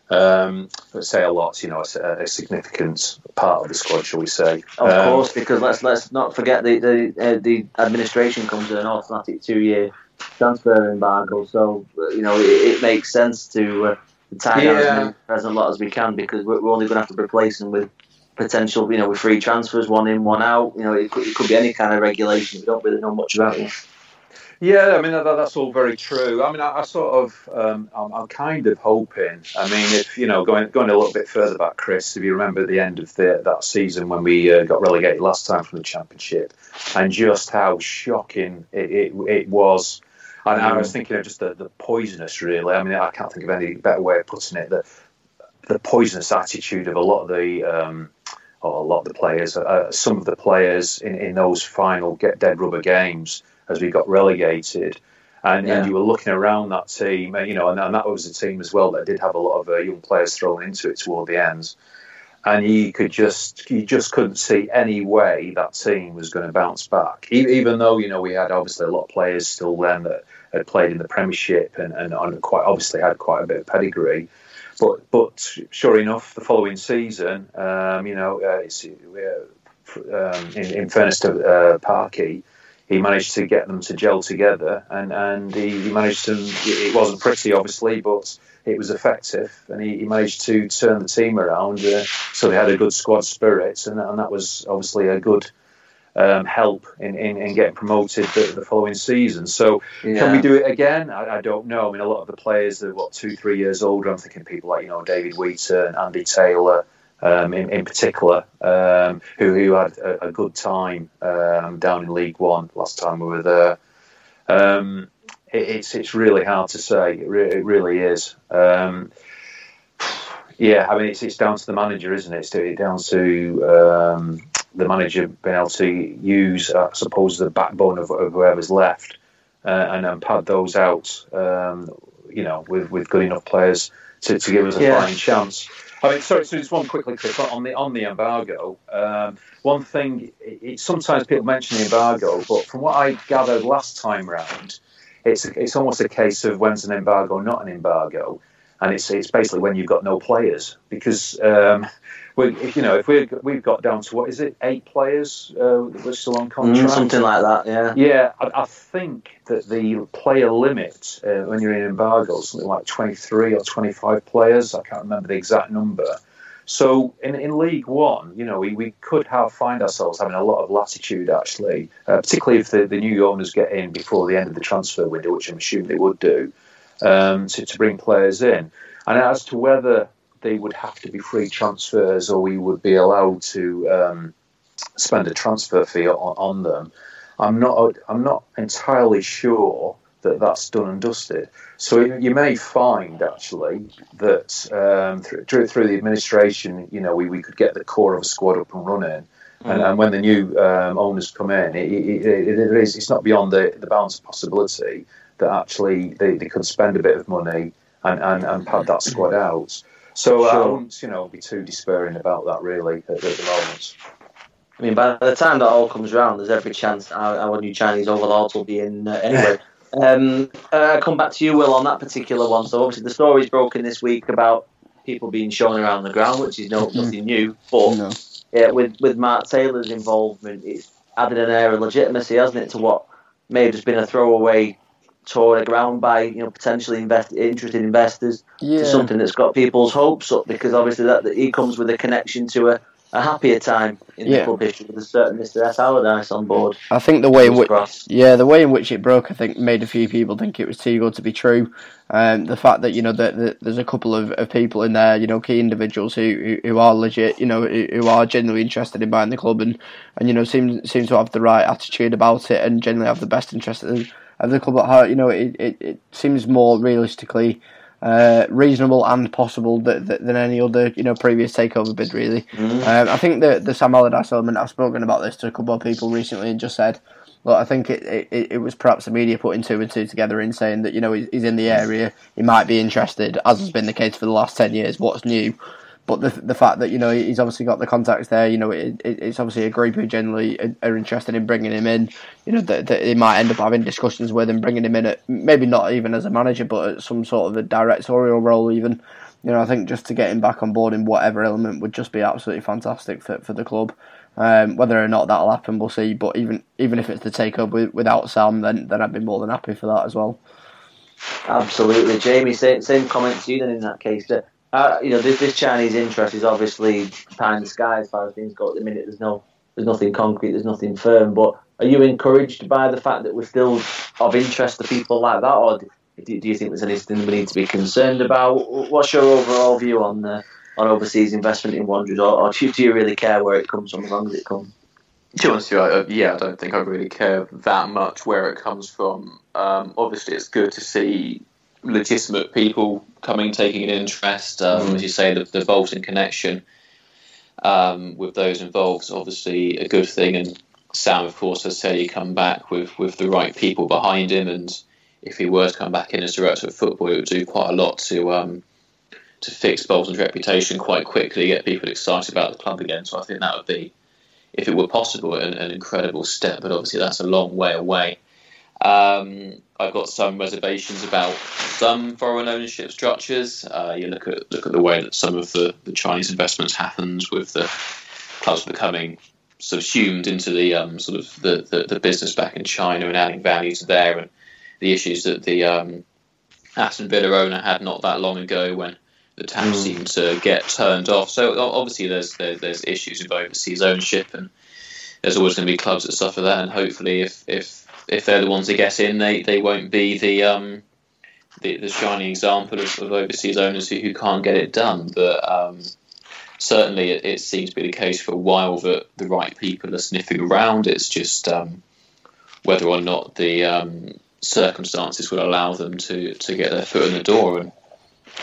Um, but say a lot, you know, a, a significant part of the squad, shall we say? Of Um, course, because let's let's not forget the the uh, the administration comes with an automatic two year transfer embargo, so uh, you know it, it makes sense to, uh, to tie down as Yeah. many present lot as we can because we're, we're only going to have to replace them with potential, you know, with free transfers, one in, one out. You know, it could, it could be any kind of regulation. We don't really know much about it. Yeah, I mean that, that's all very true. I mean, I, I sort of, um, I'm, I'm, kind of hoping. I mean, if you know, going going a little bit further back, Chris, if you remember the end of the, that season when we uh, got relegated last time from the championship, and just how shocking it, it, it was. And I was thinking of just the, the poisonous, really. I mean, I can't think of any better way of putting it. The the poisonous attitude of a lot of the. Um, a lot of the players, uh, some of the players in, in those final get dead rubber games as we got relegated. And, yeah. and you were looking around that team, you know, and, and, that was a team as well that did have a lot of uh, young players thrown into it toward the end. And you could just, you just couldn't see any way that team was going to bounce back. Even though, you know, we had obviously a lot of players still then that had played in the Premiership and, and quite obviously had quite a bit of pedigree. But but sure enough, the following season, um, you know, uh, it's, uh, um, in, in, fairness to uh, Parky, he managed to get them to gel together, and and he, he managed to. It wasn't pretty, obviously, but it was effective, and he, he managed to turn the team around. Uh, so they had a good squad spirit, and, and that was obviously a good. Um, help in, in, in, getting promoted the, the following season. So, yeah. can we do it again? I, I, don't know. I mean, a lot of the players are what two, three years older. I'm thinking people like you know David Wheater and Andy Taylor, um, in, in particular, um, who, who had a, a good time um, down in League One last time we were there. Um, it, it's it's really hard to say. It, re- it really is. Um, yeah, I mean, it's, it's down to the manager, isn't it? It's down to um, the manager being able to use, I suppose, the backbone of, of whoever's left uh, and, and pad those out, you know, with, with good enough players to, to give us a yeah. fighting chance. I mean, sorry, so just one quickly, Chris, on the on the embargo. Um, one thing, it, it, sometimes people mention the embargo, but from what I gathered last time round, it's it's almost a case of when's an embargo, not an embargo, and it's it's basically when you've got no players because um, we, you know, if we we've got down to what is it, eight players uh, we're still on mm, contract, mm, something like that. Yeah, yeah. I, I think that the player limit uh, when you're in embargo is something like 23 or 25 players. I can't remember the exact number. So in, in League One, you know, we, we could have find ourselves having a lot of latitude actually, uh, particularly if the, the new owners get in before the end of the transfer window, which I'm assuming they would do, um, to, to bring players in. And as to whether they would have to be free transfers or we would be allowed to um, spend a transfer fee on, on, them. I'm not I'm not entirely sure that that's done and dusted. So you may find actually that um, through, through the administration, you know, we, we could get the core of a squad up and running. Mm. And, and, when the new um, owners come in, it, it, it, it is, it's not beyond the, the bounds of possibility that actually they, they could spend a bit of money and, and, and pad that squad out. So sure. I wouldn't, you know, be too despairing about that really at, at the moment. I mean, by the time that all comes around, there's every chance our, our new Chinese overlords will be in uh, anyway. um, uh, come back to you, Will, on that particular one. So obviously the story's broken this week about people being shown around the ground, which is no, nothing new. But no. yeah, with with Mark Taylor's involvement, it's added an air of legitimacy, hasn't it, to what may have just been a throwaway tore the ground by you know potentially invest, interested investors yeah. to something that's got people's hopes up because obviously that, that he comes with a connection to a, a happier time in yeah. the club history with a certain Mr S Allardyce on board. I think the way in which yeah the way in which it broke I think made a few people think it was too good to be true. Um, the fact that you know that, that there's a couple of, of people in there you know key individuals who, who, who are legit you know who, who, are genuinely interested in buying the club and, and you know seem seem to have the right attitude about it and generally have the best interest in of the club at heart. You know, it, it, it seems more realistically uh, reasonable and possible that, that, than any other you know previous takeover bid. Really, mm. um, I think the the Sam Allardyce element. I've spoken about this to a couple of people recently and just said. Look, I think it, it, it was perhaps the media putting two and two together in saying that you know he's in the area, he might be interested, as has been the case for the last ten years. What's new? But the the fact that you know he's obviously got the contacts there, you know, it, it, it's obviously a group who generally are interested in bringing him in. You know, that, that he might end up having discussions with him, bringing him in at maybe not even as a manager, but at some sort of a directorial role, even. You know, I think just to get him back on board in whatever element would just be absolutely fantastic for for the club. Um, whether or not that'll happen, we'll see. But even even if it's the takeover with, without Sam, then then I'd be more than happy for that as well. Absolutely, Jamie. Same, same comment to you then in that case. That uh, you know, this, this Chinese interest is obviously pie in the sky as far as things go at the minute. There's no, there's nothing concrete, there's nothing firm. But are you encouraged by the fact that we're still of interest to people like that, or do, do you think there's anything we need to be concerned about? What's your overall view on the on overseas investment in Wanderers, or, or do, you really care where it comes from as long as it comes? To be honest, uh, yeah, I don't think I really care that much where it comes from. Um, obviously, it's good to see legitimate people coming, taking an interest. Um, mm. As you say, the, the Bolton connection um, with those involved is obviously a good thing. And Sam, of course, has said he come back with, with the right people behind him. And if he were to come back in as director of football, it would do quite a lot to um, to fix Bolton's reputation quite quickly, get people excited about the club again. So I think that would be, if it were possible, an, an incredible step. But obviously, that's a long way away. Um, I've got some reservations about some foreign ownership structures. Uh, you look at look at the way that some of the, the Chinese investments happens with the clubs becoming subsumed into the um, sort of the, the, the, business back in China and adding value to there, and the issues that the um, Aston Villa owner had not that long ago when the tap mm. seemed to get turned off. So obviously there's there, there's issues with overseas ownership, and there's always going to be clubs that suffer that. And hopefully, if if if they're the ones that get in, they, they won't be the um, the, the shining example of, of overseas owners who, who can't get it done. But um, certainly, it, it, seems to be the case for a while that the right people are sniffing around. It's just um, whether or not the um, circumstances will allow them to, to get their foot in the door. And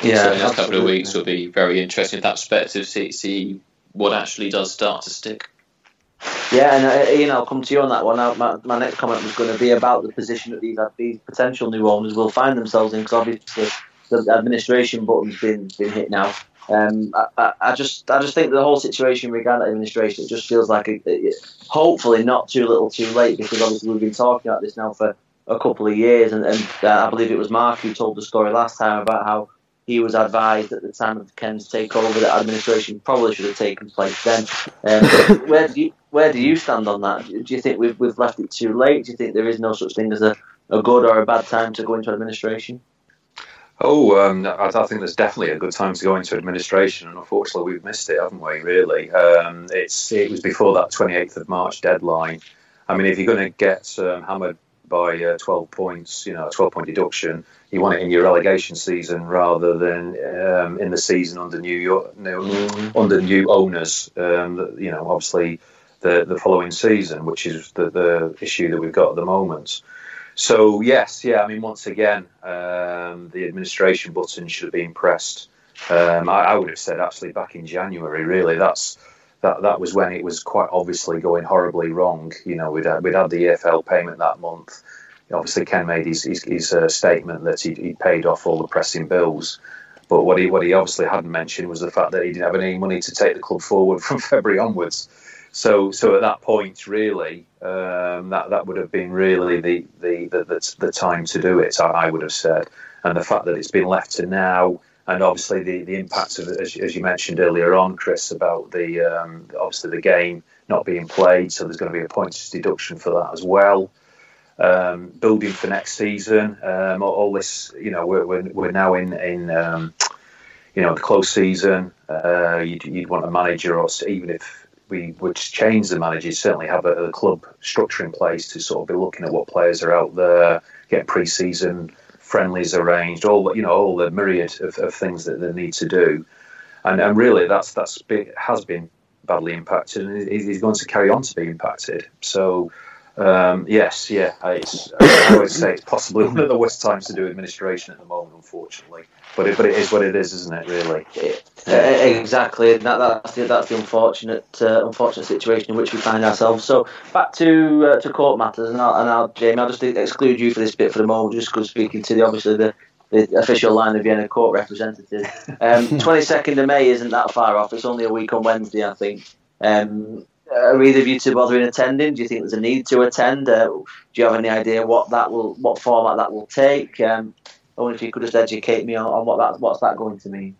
yeah, so the next couple of weeks will be very interesting in that perspective. See see what actually does start to stick. Yeah, and uh, Ian, I'll come to you on that one. My, my next comment was going to be about the position that these these potential new owners will find themselves in, because obviously the administration button's been been hit now. Um, I, I, just I just think the whole situation regarding administration it just feels like a, hopefully not too little too late because obviously we've been talking about this now for a couple of years and, and uh, I believe it was Mark who told the story last time about how he was advised at the time of Ken's takeover that administration probably should have taken place then. Um, where do you where do you stand on that? Do you think we've we've left it too late? Do you think there is no such thing as a, a good or a bad time to go into administration? Oh, um, I, I, think there's definitely a good time to go into administration, and unfortunately we've missed it, haven't we? Really, um, it's it was before that 28th of March deadline. I mean, if you're going to get um, hammered by uh, 12 points, you know, a 12 point deduction, you want it in your relegation season rather than um, in the season under new York, new, mm. under new owners. Um, you know, obviously the the following season, which is the, the issue that we've got at the moment. So yes, yeah, I mean, once again, um, the administration button should have been pressed. Um, I, I, would have said actually back in January. Really, that's that that was when it was quite obviously going horribly wrong. You know, we'd had, we'd had the EFL payment that month obviously Ken made his, his, his uh, statement that he, he paid off all the pressing bills. But what he what he obviously hadn't mentioned was the fact that he didn't have any money to take the club forward from February onwards. So so at that point, really, um, that that would have been really the the, the, the, time to do it. I, I, would have said, and the fact that it's been left to now, and obviously the the impact of as, as you mentioned earlier on, Chris, about the um, obviously the game not being played, so there's going to be a points deduction for that as well um, building for next season. Um, all, all, this, you know, we're, we're, we're now in in um, you know the close season. Uh, you'd, you'd, want a manager, or even if we would change the managers, certainly have a, a, club structure in place to sort of be looking at what players are out there, get pre-season friendlies arranged, all you know, all the myriad of, of things that they need to do. And, and really, that's that's been, has been badly impacted, and is going to carry on to be impacted. So um, yes, yeah, it's, I would say it's possibly one of the worst times to do administration at the moment, unfortunately. But it, but it is what it is, isn't it? Really. Yeah. Exactly. That, that's the that's the unfortunate uh, unfortunate situation in which we find ourselves. So back to uh, to court matters, and I'll, and I'll Jamie, I'll just exclude you for this bit for the moment, just because speaking to the obviously the the official Lion of Vienna court representative. Um, 22nd of May isn't that far off. It's only a week on Wednesday, I think. Um, are either of you two bothering attending? Do you think there's a need to attend? Uh, do you have any idea what that will, what format that will take? Um, I wonder if you could just educate me on, on what that, what's that going to mean.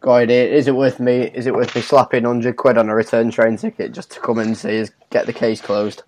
Got idea. Is it worth me? Is it worth me slapping hundred quid on a return train ticket just to come and see us get the case closed?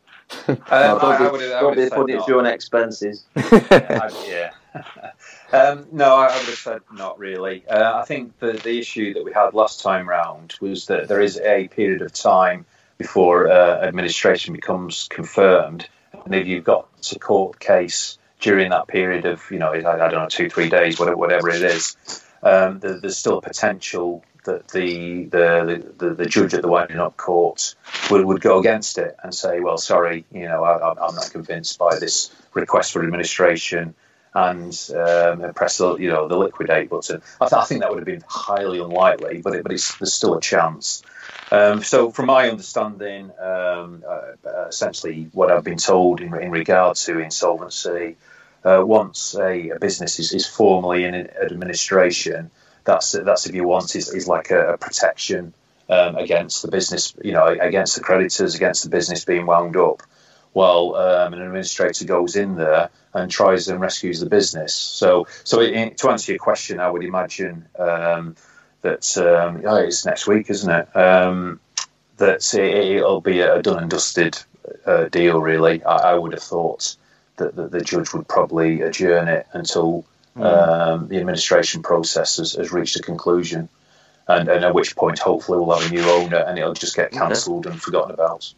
Um, no, don't I, be, I would, don't be it through on expenses. yeah. Um, no, I, would have said not really. Uh, I think the, the issue that we had last time round was that there is a period of time before uh, administration becomes confirmed. And if you've got a court case during that period of, you know, I, don't know, two, three days, whatever, whatever it is, um, there, there's still a potential that the the, the, the judge at the winding up court would, would go against it and say, well, sorry, you know, I, I'm not convinced by this request for administration and um, press the you know the liquidate button. I, th- I, think that would have been highly unlikely, but it, but there's still a chance. Um, so, from my understanding, um, uh, essentially what I've been told in, in regard to insolvency, uh, once a, a business is, is, formally in administration, that's that's if you want is, is like a, a protection um, against the business, you know, against the creditors, against the business being wound up. While um, an administrator goes in there and tries and rescues the business. So, so in, to answer your question, I would imagine um, that um, oh, it's next week, isn't it? Um, that it, will be a done and dusted uh, deal. Really, I, I, would have thought that, that, the judge would probably adjourn it until mm. the administration process has, has, reached a conclusion, and, and, at which point, hopefully, we'll have a new owner, and it'll just get cancelled okay. and forgotten about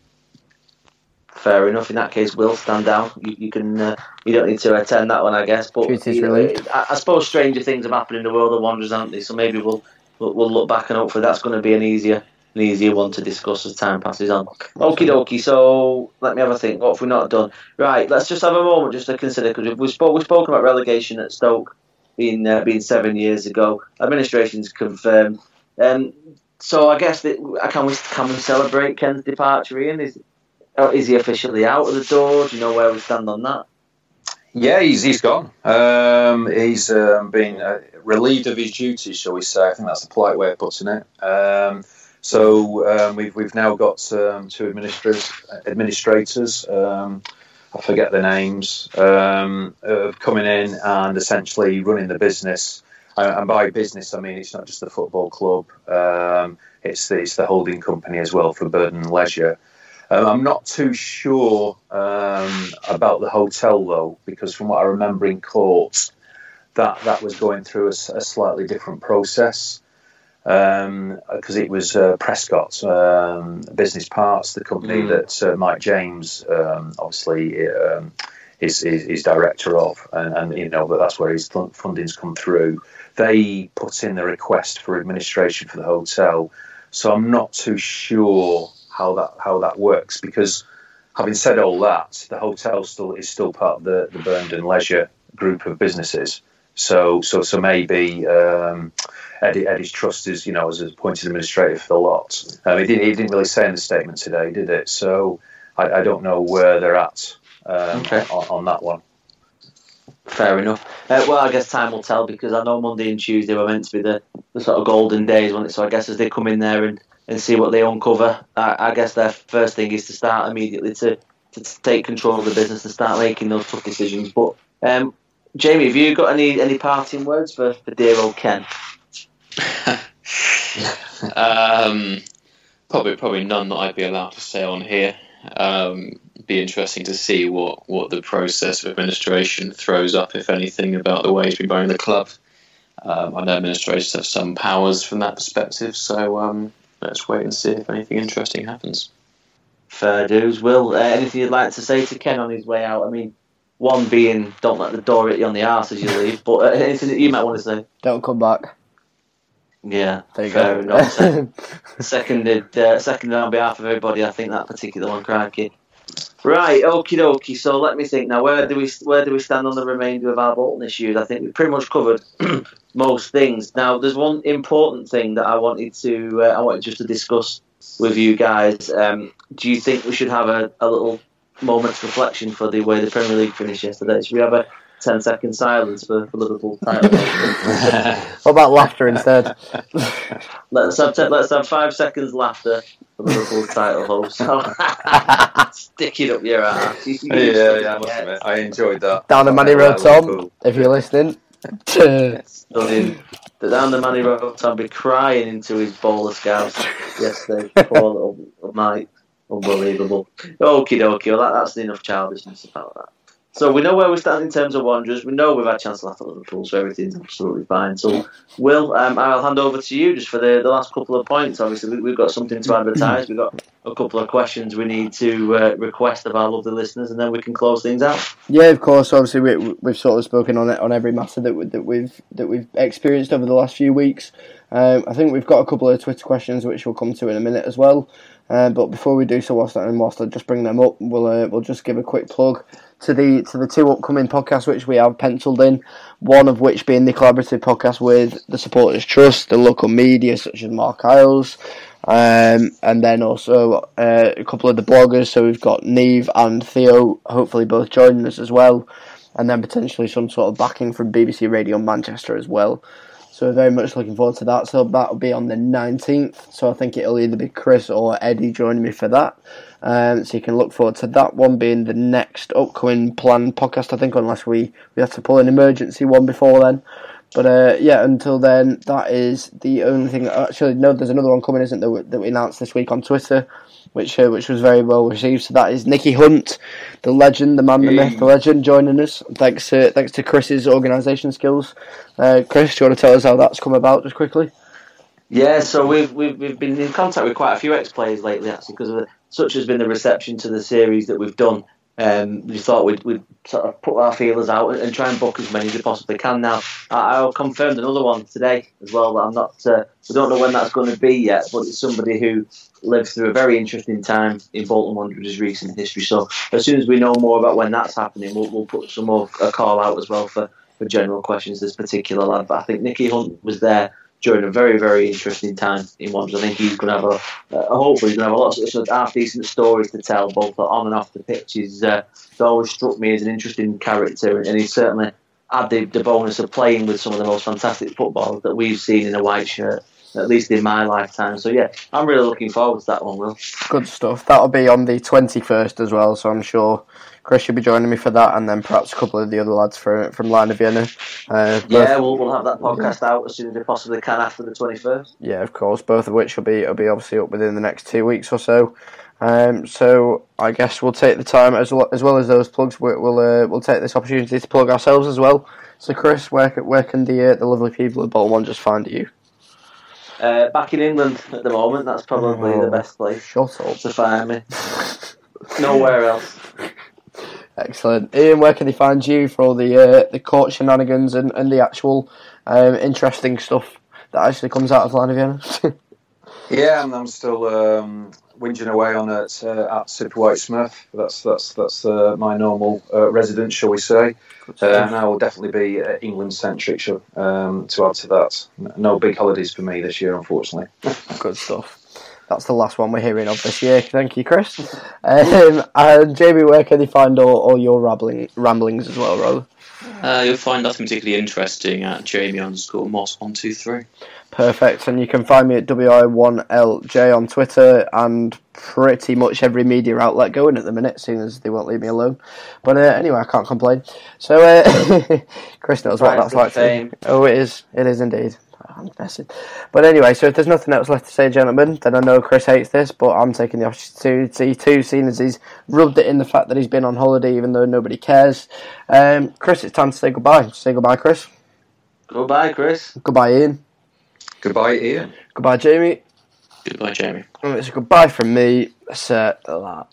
fair enough. In that case, we'll stand down. You, you can, uh, you don't need to attend that one, I guess. But you know, I, I, suppose stranger things have happened in the world of Wanderers, aren't they? So maybe we'll, we'll, we'll look back and hopefully that's going to be an easier an easier one to discuss as time passes on. Okie dokie. So let me have a think. What have we not done? Right. Let's just have a moment just to consider because we spoke we spoken about relegation at Stoke being uh, being seven years ago. Administration's confirmed. Um, so I guess that can we can we celebrate Ken's departure? Ian is is he officially out of the door? Do you know where we stand on that? Yeah, he's he's gone. Um, he's um, been uh, relieved of his duties, shall we say? I think that's the polite way of putting it. Um, so um, we've we've now got um, two administrators. Administrators, um, I forget their names, of coming in and essentially running the business. And by business, I mean it's not just the football club; it's the, it's the holding company as well for Burnden Leisure. Um, I'm not too sure um, about the hotel though, because from what I remember in court, that that was going through a, a slightly different process because um, it was uh, Prescott um, Business Parts, the company mm. that uh, Mike James um, obviously um, is, is, is, director of, and, and, you know, but that's where his funding's come through. They put in the request for administration for the hotel, so I'm not too sure how that how that works because having said all that, the hotel still is still part of the the Burnden Leisure group of businesses. So so so maybe um, Eddie, Eddie's trust is you know as appointed administrator for the lot. Um, he didn't he didn't really say in the statement today, did it? So I, I don't know where they're at um, okay. on, on, that one. Fair enough. Uh, well, I guess time will tell because I know Monday and Tuesday were meant to be the, the sort of golden days, wasn't it? So I guess as they come in there and and see what they uncover. I, I guess their first thing is to start immediately to, to take control of the business and start making those tough decisions. But um, Jamie, have you got any any parting words for, for dear old Ken? um, probably probably none that I'd be allowed to say on here. Um, be interesting to see what, what the process of administration throws up, if anything, about the way he's been running the club. Um, I know administrators have some powers from that perspective, so um, let's wait and see if anything interesting happens. Fair dues. Will, uh, anything you'd like to say to Ken on his way out? I mean, one being don't let the door hit you on the arse as you leave, but uh, anything that you might want to say? Don't come back. Yeah, there you fair go. enough. seconded, uh, seconded on behalf of everybody. I think that particular one, crikey. Right, okie dokie. So let me think now. Where do we where do we stand on the remainder of our Bolton issues? I think we've pretty much covered most things. Now, there's one important thing that I wanted to uh, I wanted just to discuss with you guys. Um, do you think we should have a, a little moment's reflection for the way the Premier League finished yesterday? Should we have a 10 second silence for, for Liverpool title? what about laughter instead? let's have ten, let's have five seconds laughter for Liverpool title host. Stick it up your ass. You, you yeah, yeah, I, admit, I enjoyed that. Down the money road, Tom, cool. if you're listening. Stunning. Down the money road, Tom be crying into his bowl of scouts yesterday. Poor little Mike. Unbelievable. Okie dokie. Well, that, that's enough childishness about that. So we know where we stand in terms of Wanderers. We know we've had a chance to laugh at Liverpool, so everything's absolutely fine. So, Will, um, I'll hand over to you just for the, the last couple of points. Obviously, we, we've got something to advertise. We've got a couple of questions we need to uh, request of our lovely listeners, and then we can close things out. Yeah, of course. Obviously, we, we've sort of spoken on it on every matter that, we, that we've that we've experienced over the last few weeks. Um, I think we've got a couple of Twitter questions which we'll come to in a minute as well. Uh, but before we do so, whilst, whilst I just bring them up, we'll uh, we'll just give a quick plug to the to the two upcoming podcasts which we have penciled in. One of which being the collaborative podcast with the Supporters Trust, the local media such as Marc Iles, um, and then also uh, a couple of the bloggers. So we've got Neve and Theo, hopefully both joining us as well, and then potentially some sort of backing from BBC Radio Manchester as well. So we're very much looking forward to that. So that'll be on the 19th. So I think it'll either be Chris or Eddie joining me for that. Um, so you can look forward to that one being the next upcoming planned podcast. I think unless we, we have to pull an emergency one before then. But uh, yeah, until then, that is the only thing. Actually, no, there's another one coming, isn't there? That we announced this week on Twitter, which uh, which was very well received. So that is Nicky Hunt, the legend, the man, the myth, the legend, joining us. Thanks, to thanks to Chris's organisation skills. Uh, Chris, do you want to tell us how that's come about, just quickly? Yeah, so we've we've, we've been in contact with quite a few ex players lately, actually, because of the, such has been the reception to the series that we've done. Um, we thought we'd, we'd sort of put our feelers out and, try and book as many as we possibly can. Now, I, I confirmed another one today as well. That I'm not. Uh, we don't know when that's going to be yet, but it's somebody who lived through a very interesting time in Bolton Wanderers' recent history. So as soon as we know more about when that's happening, we'll, we'll put some more a call out as well for, for general questions. This particular lad, but I think Nicky Hunt was there during a very, very interesting time in Wanderers. I think he's going to have a, uh, hopefully, he's going to have a lot of sort of half decent stories to tell, both on and off the pitch. He's uh, always struck me as an interesting character, and he's certainly had the, the bonus of playing with some of the most fantastic footballers that we've seen in a white shirt. At least in my lifetime. So, yeah, I'm really looking forward to that one, Will. Good stuff. That'll be on the 21st as well, so I'm sure Chris will be joining me for that, and then perhaps a couple of the other lads for, from Lion of Vienna. Uh, yeah, we'll, we'll have that podcast out as soon as we possibly can after the 21st. Yeah, of course, both of which will be, will be obviously up within the next two weeks or so. Um, so I guess we'll take the time as well as, well as those plugs. We'll we'll, uh, we'll take this opportunity to plug ourselves as well. So Chris, where where can the uh, the lovely people of Bolton One just find you? Uh, back in England at the moment. That's probably oh, the best place. Shut up. To find me. Nowhere else. Excellent, Ian. Where can they find you for all the uh, the court shenanigans and, and the actual um, interesting stuff that actually comes out of Lion of Vienna? yeah, and I'm still um, whinging away on it uh, at Super White Smith. That's that's that's uh, my normal uh, residence, shall we say? Uh, and I will definitely be uh, England centric. Um, to add to that, no big holidays for me this year, unfortunately. Good stuff. That's the last one we're hearing of this year. Thank you, Chris. Um, and Jamie, where can you find all, all your rambling, ramblings as well, Rob? Uh, you'll find nothing particularly interesting at Jamie underscore Moss123. Perfect. And you can find me at WI1LJ on Twitter and pretty much every media outlet going at the minute, seeing as they won't leave me alone. But uh, anyway, I can't complain. So, uh, Chris knows what that's like. Oh, it is. It is indeed. I'm messing. But anyway, so if there's nothing else left to say, gentlemen, then I know Chris hates this, but I'm taking the opportunity to, seeing as he's rubbed it in the fact that he's been on holiday, even though nobody cares. Um, Chris, it's time to say goodbye. Say goodbye, Chris. Goodbye, Chris. Goodbye, Ian. Goodbye, Ian. Goodbye, Jamie. Goodbye, Jamie. And it's a goodbye from me. Sir that